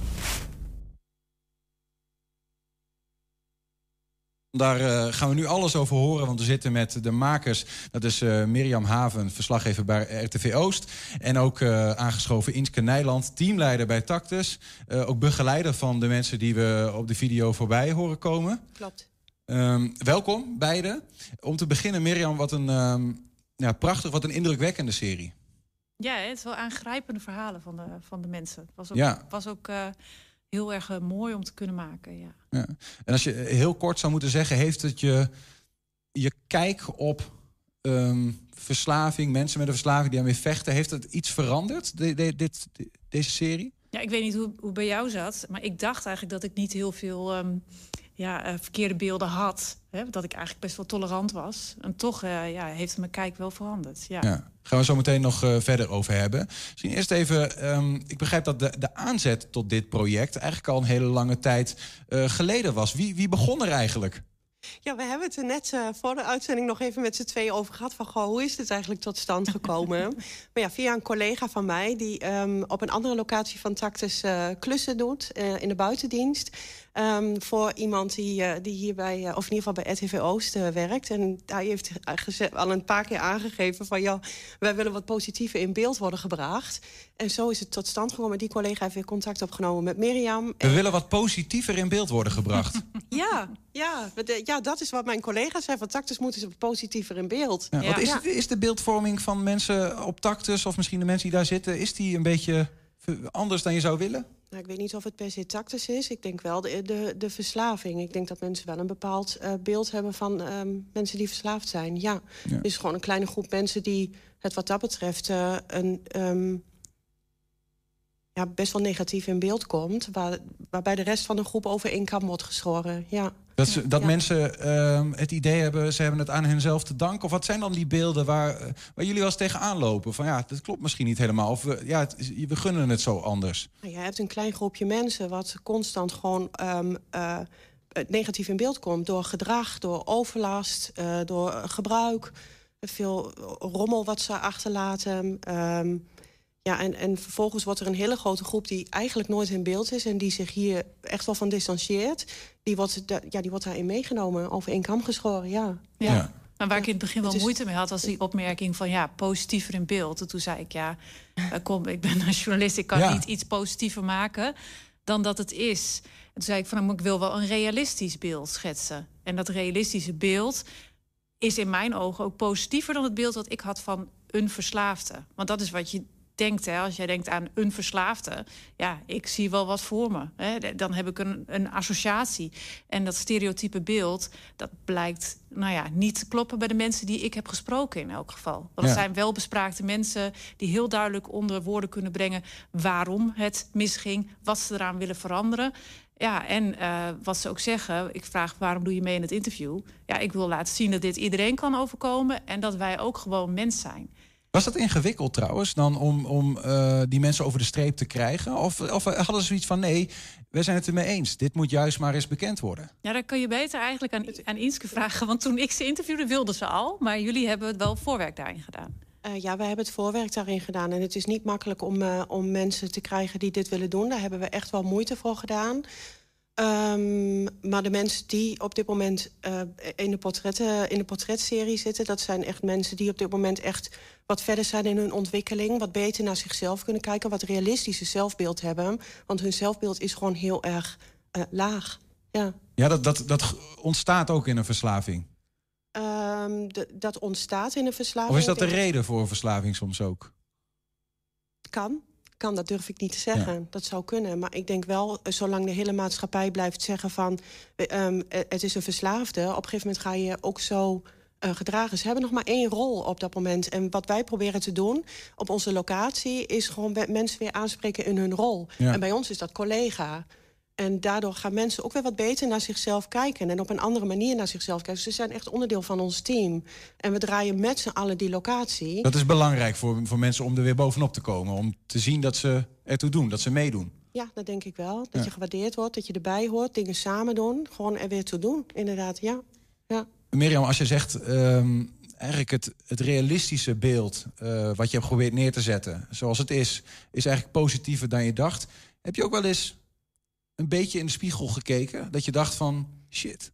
Daar uh, gaan we nu alles over horen, want we zitten met de makers. Dat is uh, Mirjam Haven, verslaggever bij RTV Oost. En ook uh, aangeschoven Inske Nijland, teamleider bij Tactus. ook begeleider van de mensen die we op de video voorbij horen komen. Klopt. Um, welkom, beiden. Om te beginnen, Mirjam, wat een um, ja, prachtig, wat een indrukwekkende serie. Ja, het is wel aangrijpende verhalen van de, van de mensen. Het was ook, ja. was ook uh, heel erg uh, mooi om te kunnen maken. Ja. ja. En als je heel kort zou moeten zeggen, heeft het je, je kijk op um, verslaving, mensen met een verslaving die daarmee vechten, heeft het iets veranderd, de, de, dit, de, deze serie? Ja, ik weet niet hoe, hoe bij jou zat, maar ik dacht eigenlijk dat ik niet heel veel um, ja, uh, verkeerde beelden had. Hè? Dat ik eigenlijk best wel tolerant was. En toch uh, ja, heeft mijn kijk wel veranderd. Ja. ja. Gaan we zo meteen nog uh, verder over hebben. Misschien eerst even, um, ik begrijp dat de, de aanzet tot dit project eigenlijk al een hele lange tijd uh, geleden was. Wie, wie begon er eigenlijk? Ja, we hebben het er net uh, voor de uitzending nog even met z'n tweeën over gehad. Van, goh, hoe is dit eigenlijk tot stand gekomen? maar ja, via een collega van mij die um, op een andere locatie van Tactus uh, klussen doet uh, in de buitendienst. Um, voor iemand die, uh, die hierbij, uh, of in ieder geval bij RTV Oost uh, werkt. En hij heeft al een paar keer aangegeven van... ja, wij willen wat positiever in beeld worden gebracht. En zo is het tot stand gekomen. Die collega heeft weer contact opgenomen met Mirjam. We willen wat positiever in beeld worden gebracht. ja, ja, ja, dat is wat mijn collega zei. Van Tactus moeten ze positiever in beeld. Ja, wat is, is de beeldvorming van mensen op Tactus... of misschien de mensen die daar zitten... is die een beetje anders dan je zou willen? Nou, ik weet niet of het per se tactus is. Ik denk wel de, de, de verslaving. Ik denk dat mensen wel een bepaald uh, beeld hebben van um, mensen die verslaafd zijn. Ja. ja. Het is gewoon een kleine groep mensen die het wat dat betreft uh, een, um, ja, best wel negatief in beeld komt. Waar, waarbij de rest van de groep over één kam wordt geschoren. Ja. Dat, ze, dat ja. mensen uh, het idee hebben, ze hebben het aan henzelf te danken. Of wat zijn dan die beelden waar, waar jullie wel eens tegenaan lopen? Van ja, dat klopt misschien niet helemaal. Of we, ja, het, we gunnen het zo anders. Nou, je hebt een klein groepje mensen wat constant gewoon um, uh, negatief in beeld komt. Door gedrag, door overlast, uh, door gebruik. veel rommel wat ze achterlaten. Ehm, ja, en, en vervolgens wordt er een hele grote groep die eigenlijk nooit in beeld is... en die zich hier echt wel van distancieert... die wordt, ja, die wordt daarin meegenomen, over één kam geschoren, ja. Ja. Maar waar ik in het begin wel Het is- moeite mee had, was die opmerking van ja, positiever in beeld. En toen zei ik ja, eh, kom, ik ben een journalist, ik kan Ja. niet iets positiever maken dan dat het is. En toen zei ik van, ik wil wel een realistisch beeld schetsen. En dat realistische beeld is in mijn ogen ook positiever dan het beeld dat ik had van een verslaafde. Want dat is wat je denkt, hè, als jij denkt aan een verslaafde. Ja, ik zie wel wat voor me. Hè. Dan heb ik een, een associatie. En dat stereotype beeld, dat blijkt nou ja, niet te kloppen bij de mensen die ik heb gesproken in elk geval. Want het Ja. zijn welbespraakte mensen die heel duidelijk onder woorden kunnen brengen waarom het misging, wat ze eraan willen veranderen. Ja, en eh, wat ze ook zeggen, ik vraag waarom doe je mee in het interview? Ja, ik wil laten zien dat dit iedereen kan overkomen en dat wij ook gewoon mens zijn. Was dat ingewikkeld trouwens, dan om, om eh, die mensen over de streep te krijgen? Of, of hadden ze zoiets van, nee, wij zijn het ermee eens. Dit moet juist maar eens bekend worden. Ja, daar kun je beter eigenlijk aan, aan Inske vragen. Want toen ik ze interviewde, wilden ze al. Maar jullie hebben het wel voorwerk daarin gedaan. Eh, ja, wij hebben het voorwerk daarin gedaan. En het is niet makkelijk om, eh, om mensen te krijgen die dit willen doen. Daar hebben we echt wel moeite voor gedaan. Ehm, maar de mensen die op dit moment eh, in, de portretten, in de portretserie zitten... dat zijn echt mensen die op dit moment echt wat verder zijn in hun ontwikkeling... wat beter naar zichzelf kunnen kijken, wat realistischer zelfbeeld hebben. Want hun zelfbeeld is gewoon heel erg eh, laag. Ja. Ja, dat, dat, dat ontstaat ook in een verslaving. Ehm, dat ontstaat in een verslaving. Of is dat de reden voor een verslaving soms ook? Kan. Kan, dat durf ik niet te zeggen. Dat zou kunnen. Maar ik denk wel, eh, zolang de hele maatschappij blijft zeggen van... eh, ehm, eh, het is een verslaafde, op een gegeven moment ga je ook zo gedragen. Ze hebben nog maar één rol op dat moment. En wat wij proberen te doen op onze locatie... is gewoon mensen weer aanspreken in hun rol. Ja. En bij ons is dat collega. En daardoor gaan mensen ook weer wat beter naar zichzelf kijken. En op een andere manier naar zichzelf kijken. Ze zijn echt onderdeel van ons team. En we draaien met z'n allen die locatie. Dat is belangrijk voor, voor mensen om er weer bovenop te komen. Om te zien dat ze ertoe doen, dat ze meedoen. Ja, dat denk ik wel. Dat Ja. je gewaardeerd wordt, dat je erbij hoort, dingen samen doen. Gewoon er weer toe doen, inderdaad, ja. ja. Mirjam, als je zegt ehm, eigenlijk het, het realistische beeld eh, wat je hebt geprobeerd neer te zetten, zoals het is, is eigenlijk positiever dan je dacht. Heb je ook wel eens een beetje in de spiegel gekeken dat je dacht van shit,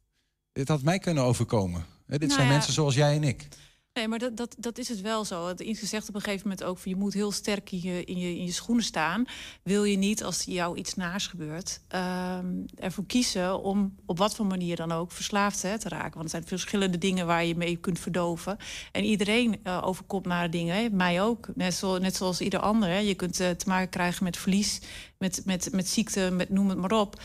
dit had mij kunnen overkomen. Dit Nou zijn ja. mensen zoals jij en ik. Nee, maar dat, dat, dat is het wel zo. Het Inge zegt op een gegeven moment ook... Je moet heel sterk in je, in, je, in je schoenen staan. Wil je niet, als jou iets naars gebeurt... ehm, ervoor kiezen om op wat voor manier dan ook verslaafd hè, te raken. Want er zijn verschillende dingen waar je mee kunt verdoven. En iedereen eh, overkomt naar dingen. Hè. Mij ook. Net, zo, net zoals ieder ander. Hè. Je kunt eh, te maken krijgen met verlies, met, met, met ziekte, met, noem het maar op...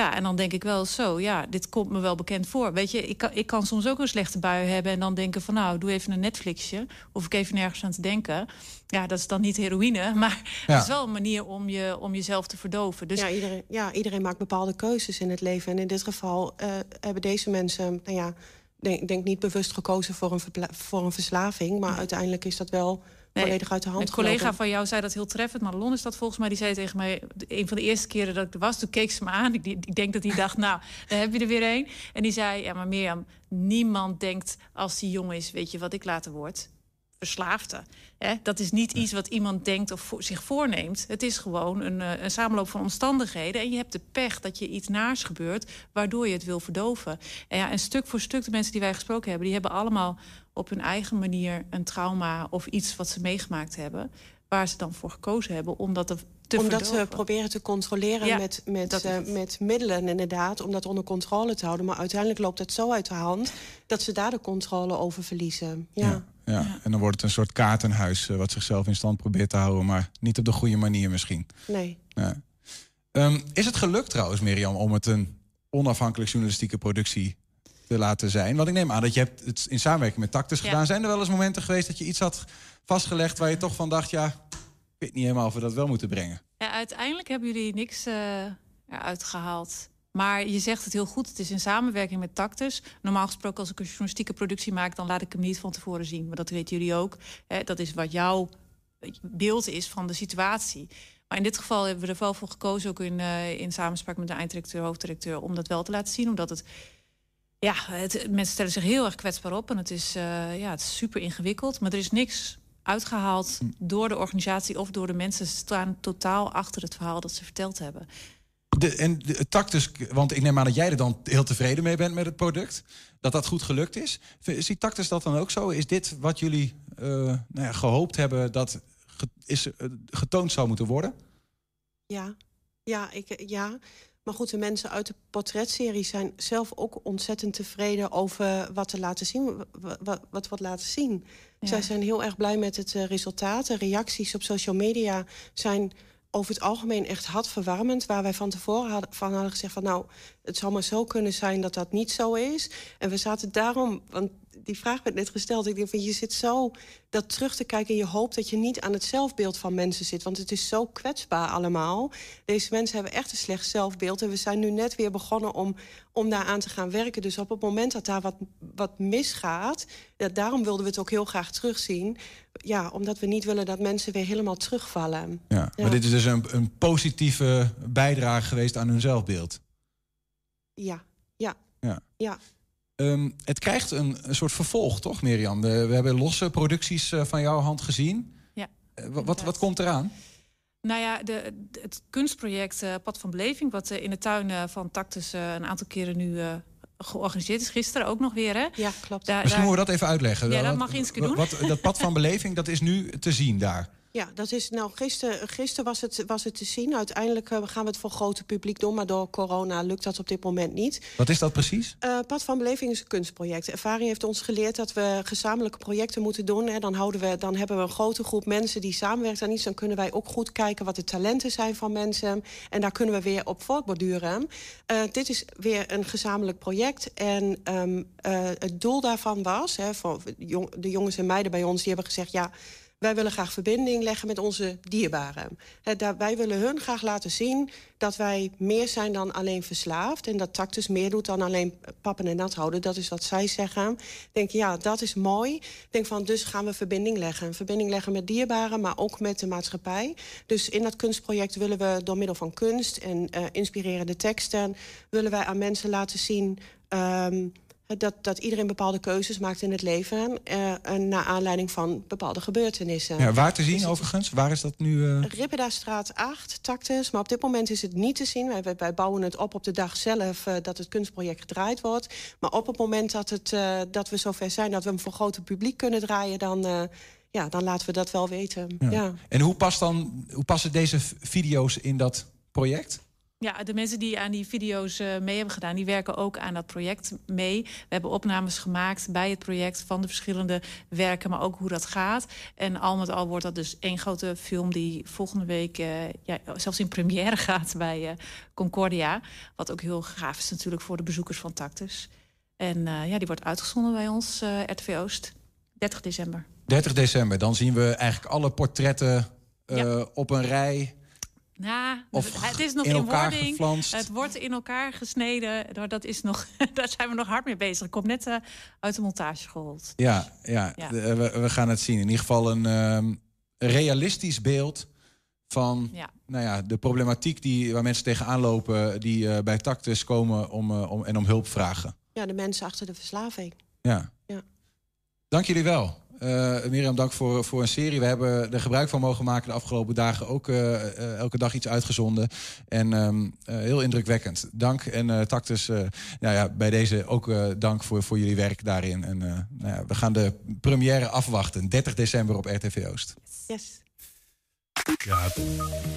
Ja, en dan denk ik wel zo, ja, dit komt me wel bekend voor. Weet je, ik kan, ik kan soms ook een slechte bui hebben... en dan denken van, nou, doe even een Netflixje. Of ik even nergens aan te denken. Ja, dat is dan niet heroïne, maar Ja. het is wel een manier om, je, om jezelf te verdoven. Dus ja, iedereen, ja, iedereen maakt bepaalde keuzes in het leven. En in dit geval eh, hebben deze mensen, nou ja, denk, denk niet bewust gekozen voor een, voor een verslaving. Maar uiteindelijk is dat wel Nee, volledig uit de hand Een collega gelopen. van jou zei dat heel treffend. Marlon is dat volgens mij. Die zei tegen mij, een van de eerste keren dat ik er was... toen keek ze me aan. Ik, ik denk dat hij dacht, nou, daar heb je er weer een. En die zei, ja, maar Mirjam, niemand denkt als die jong is... weet je wat ik later word? Verslaafde. Hè? Dat is niet iets wat iemand denkt of voor- zich voorneemt. Het is gewoon een, eh, een samenloop van omstandigheden. En je hebt de pech dat je iets naars gebeurt... waardoor je het wil verdoven. En, ja, en stuk voor stuk, de mensen die wij gesproken hebben... die hebben allemaal op hun eigen manier een trauma... of iets wat ze meegemaakt hebben... waar ze dan voor gekozen hebben om dat te, te Omdat ze verdoven. proberen te controleren Ja, met, met, eh, met middelen, inderdaad, om dat onder controle te houden. Maar uiteindelijk loopt het zo uit de hand dat ze daar de controle over verliezen. Ja. Ja. En dan wordt het een soort kaartenhuis eh, wat zichzelf in stand probeert te houden, maar niet op de goede manier misschien. Nee. Ja. Ehm, is het gelukt trouwens, Mirjam, om het een onafhankelijk journalistieke productie te laten zijn? Want ik neem aan dat je hebt het in samenwerking met Tactus Ja. gedaan. Zijn er wel eens momenten geweest dat je iets had vastgelegd waar je toch van dacht, ja, ik weet niet helemaal of we dat wel moeten brengen? Ja, uiteindelijk hebben jullie niks eh eruit gehaald. Maar je zegt het heel goed, het is in samenwerking met Tactus. Normaal gesproken als ik een journalistieke productie maak... dan laat ik hem niet van tevoren zien. Maar dat weten jullie ook. Hè, dat is wat jouw beeld is van de situatie. Maar in dit geval hebben we er wel voor gekozen... ook in, eh, in samenspraak met de einddirecteur, hoofddirecteur... om dat wel te laten zien, omdat het... Ja, het, mensen stellen zich heel erg kwetsbaar op. En het is, uh, ja, het is super ingewikkeld. Maar er is niks uitgehaald hm. door de organisatie of door de mensen. Ze staan totaal achter het verhaal dat ze verteld hebben. De, en de Tactus, want ik neem aan dat jij er dan heel tevreden mee bent met het product. Dat dat goed gelukt is. Ziet Tactus dat dan ook zo? Is dit wat jullie uh, nou ja, gehoopt hebben dat is, uh, getoond zou moeten worden? Ja, ja, ik, ja. Maar goed, de mensen uit de portretserie zijn zelf ook ontzettend tevreden over wat te laten zien. Wat, wat wordt laten zien. Ja. Zij zijn heel erg blij met het uh, resultaat. De reacties op social media zijn over het algemeen echt hartverwarmend. Waar wij van tevoren hadden, van hadden gezegd van nou, het zou maar zo kunnen zijn dat dat niet zo is. En we zaten daarom, want die vraag werd net gesteld. Ik denk van je zit zo dat terug te kijken en je hoopt dat je niet aan het zelfbeeld van mensen zit. Want het is zo kwetsbaar allemaal. Deze mensen hebben echt een slecht zelfbeeld. En we zijn nu net weer begonnen om, om daar aan te gaan werken. Dus op het moment dat daar wat, wat misgaat, ja, daarom wilden we het ook heel graag terugzien. Ja, omdat we niet willen dat mensen weer helemaal terugvallen. Ja, ja. Maar dit is dus een, een positieve bijdrage geweest aan hun zelfbeeld. Ja, ja. Ja. ja. Um, het krijgt een, een, soort vervolg, toch, Mirjam? We, we hebben losse producties uh, van jouw hand gezien. Ja. Uh, wat, wat komt eraan? Nou ja, de, het kunstproject uh, Pad van Beleving... wat in de tuin van Tactus een aantal keren nu georganiseerd is. Gisteren ook nog weer, hè? Ja, klopt. Daar, Misschien moeten we dat even uitleggen. Ja, dat mag Inske doen. Wat, dat Pad van Beleving, dat is nu te zien daar. Ja, dat is nou gisteren, gisteren was, het, was het te zien. Uiteindelijk uh, gaan we het voor grote publiek doen, maar door corona lukt dat op dit moment niet. Wat is dat precies? Uh, Pad van Beleving is een kunstproject. Ervaring heeft ons geleerd dat we gezamenlijke projecten moeten doen. Hè. Dan, houden we, dan hebben we een grote groep mensen die samenwerkt aan iets. Dan kunnen wij ook goed kijken wat de talenten zijn van mensen. En daar kunnen we weer op voortborduren. Uh, dit is weer een gezamenlijk project. En um, het doel daarvan was, hè, van de jongens en meiden bij ons, die hebben gezegd ja. Wij willen graag verbinding leggen met onze dierbaren. wij willen hun graag laten zien dat wij meer zijn dan alleen verslaafd. En dat Tactus meer doet dan alleen pappen en nat houden. Dat is wat zij zeggen. Ik denk, ja, dat is mooi. Denk van, dus gaan we verbinding leggen. Verbinding leggen met dierbaren, maar ook met de maatschappij. Dus in dat kunstproject willen we door middel van kunst... en uh, inspirerende teksten... willen wij aan mensen laten zien... Um, dat, dat iedereen bepaalde keuzes maakt in het leven... Uh, naar aanleiding van bepaalde gebeurtenissen. Ja, waar te zien dus overigens? Waar is dat nu? Uh... Rippedastraat 8, Tactus. Maar op dit moment is het niet te zien. Wij, wij bouwen het op op de dag zelf uh, dat het kunstproject gedraaid wordt. Maar op het moment dat, het, dat we zover zijn... dat we hem voor grote publiek kunnen draaien... dan, ja, dan laten we dat wel weten. Ja. ja. En hoe, past dan, hoe passen deze video's in dat project? Ja, de mensen die aan die video's uh, mee hebben gedaan, die werken ook aan dat project mee. We hebben opnames gemaakt bij het project van de verschillende werken, maar ook hoe dat gaat. En al met al wordt dat dus één grote film die volgende week uh, ja, zelfs in première gaat bij uh, Concordia. Wat ook heel gaaf is natuurlijk voor de bezoekers van Tactus. En ja, die wordt uitgezonden bij ons, RTV Oost, 30 december. 30 december, dan zien we eigenlijk alle portretten ja. op een rij nou, of het is nog in, in wording. Geflanst. Het wordt in elkaar gesneden. Dat is nog, daar zijn we nog hard mee bezig. Het komt net uh, uit de montage gerold. Ja, ja, we, we, gaan het zien. In ieder geval een um, realistisch beeld van ja. Nou ja, de problematiek die, waar mensen tegenaan lopen... die uh, bij Tactus komen om, uh, om, en om hulp vragen. Ja, de mensen achter de verslaving. Ja. ja. Dank jullie wel. Uh, Mirjam, dank voor, voor een serie. We hebben er gebruik van mogen maken de afgelopen dagen. Ook uh, uh, elke dag iets uitgezonden. En um, heel indrukwekkend. Dank. En Tactus, nou ja, bij deze ook dank voor, voor jullie werk daarin. En nou ja, we gaan de première afwachten. 30 december op RTV Oost. Yes. Ja,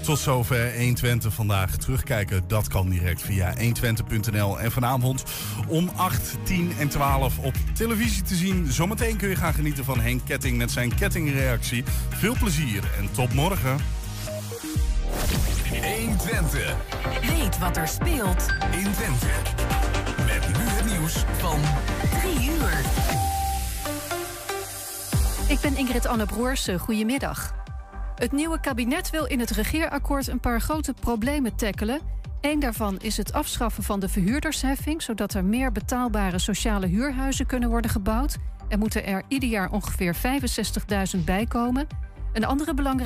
tot zover 120 vandaag. Terugkijken, dat kan direct via 120.nl. En vanavond om 8, 10 en 12 op televisie te zien. Zometeen kun je gaan genieten van Henk Ketting met zijn kettingreactie. Veel plezier en tot morgen. 120. Weet wat er speelt in Twente. Met nu het nieuws van 3 uur. Ik ben Ingrid Anne Broers. Goedemiddag. Het nieuwe kabinet wil in het regeerakkoord een paar grote problemen tackelen. Eén daarvan is het afschaffen van de verhuurdersheffing, zodat er meer betaalbare sociale huurhuizen kunnen worden gebouwd. Er moeten er ieder jaar ongeveer 65.000 bij komen. Een andere belangrijke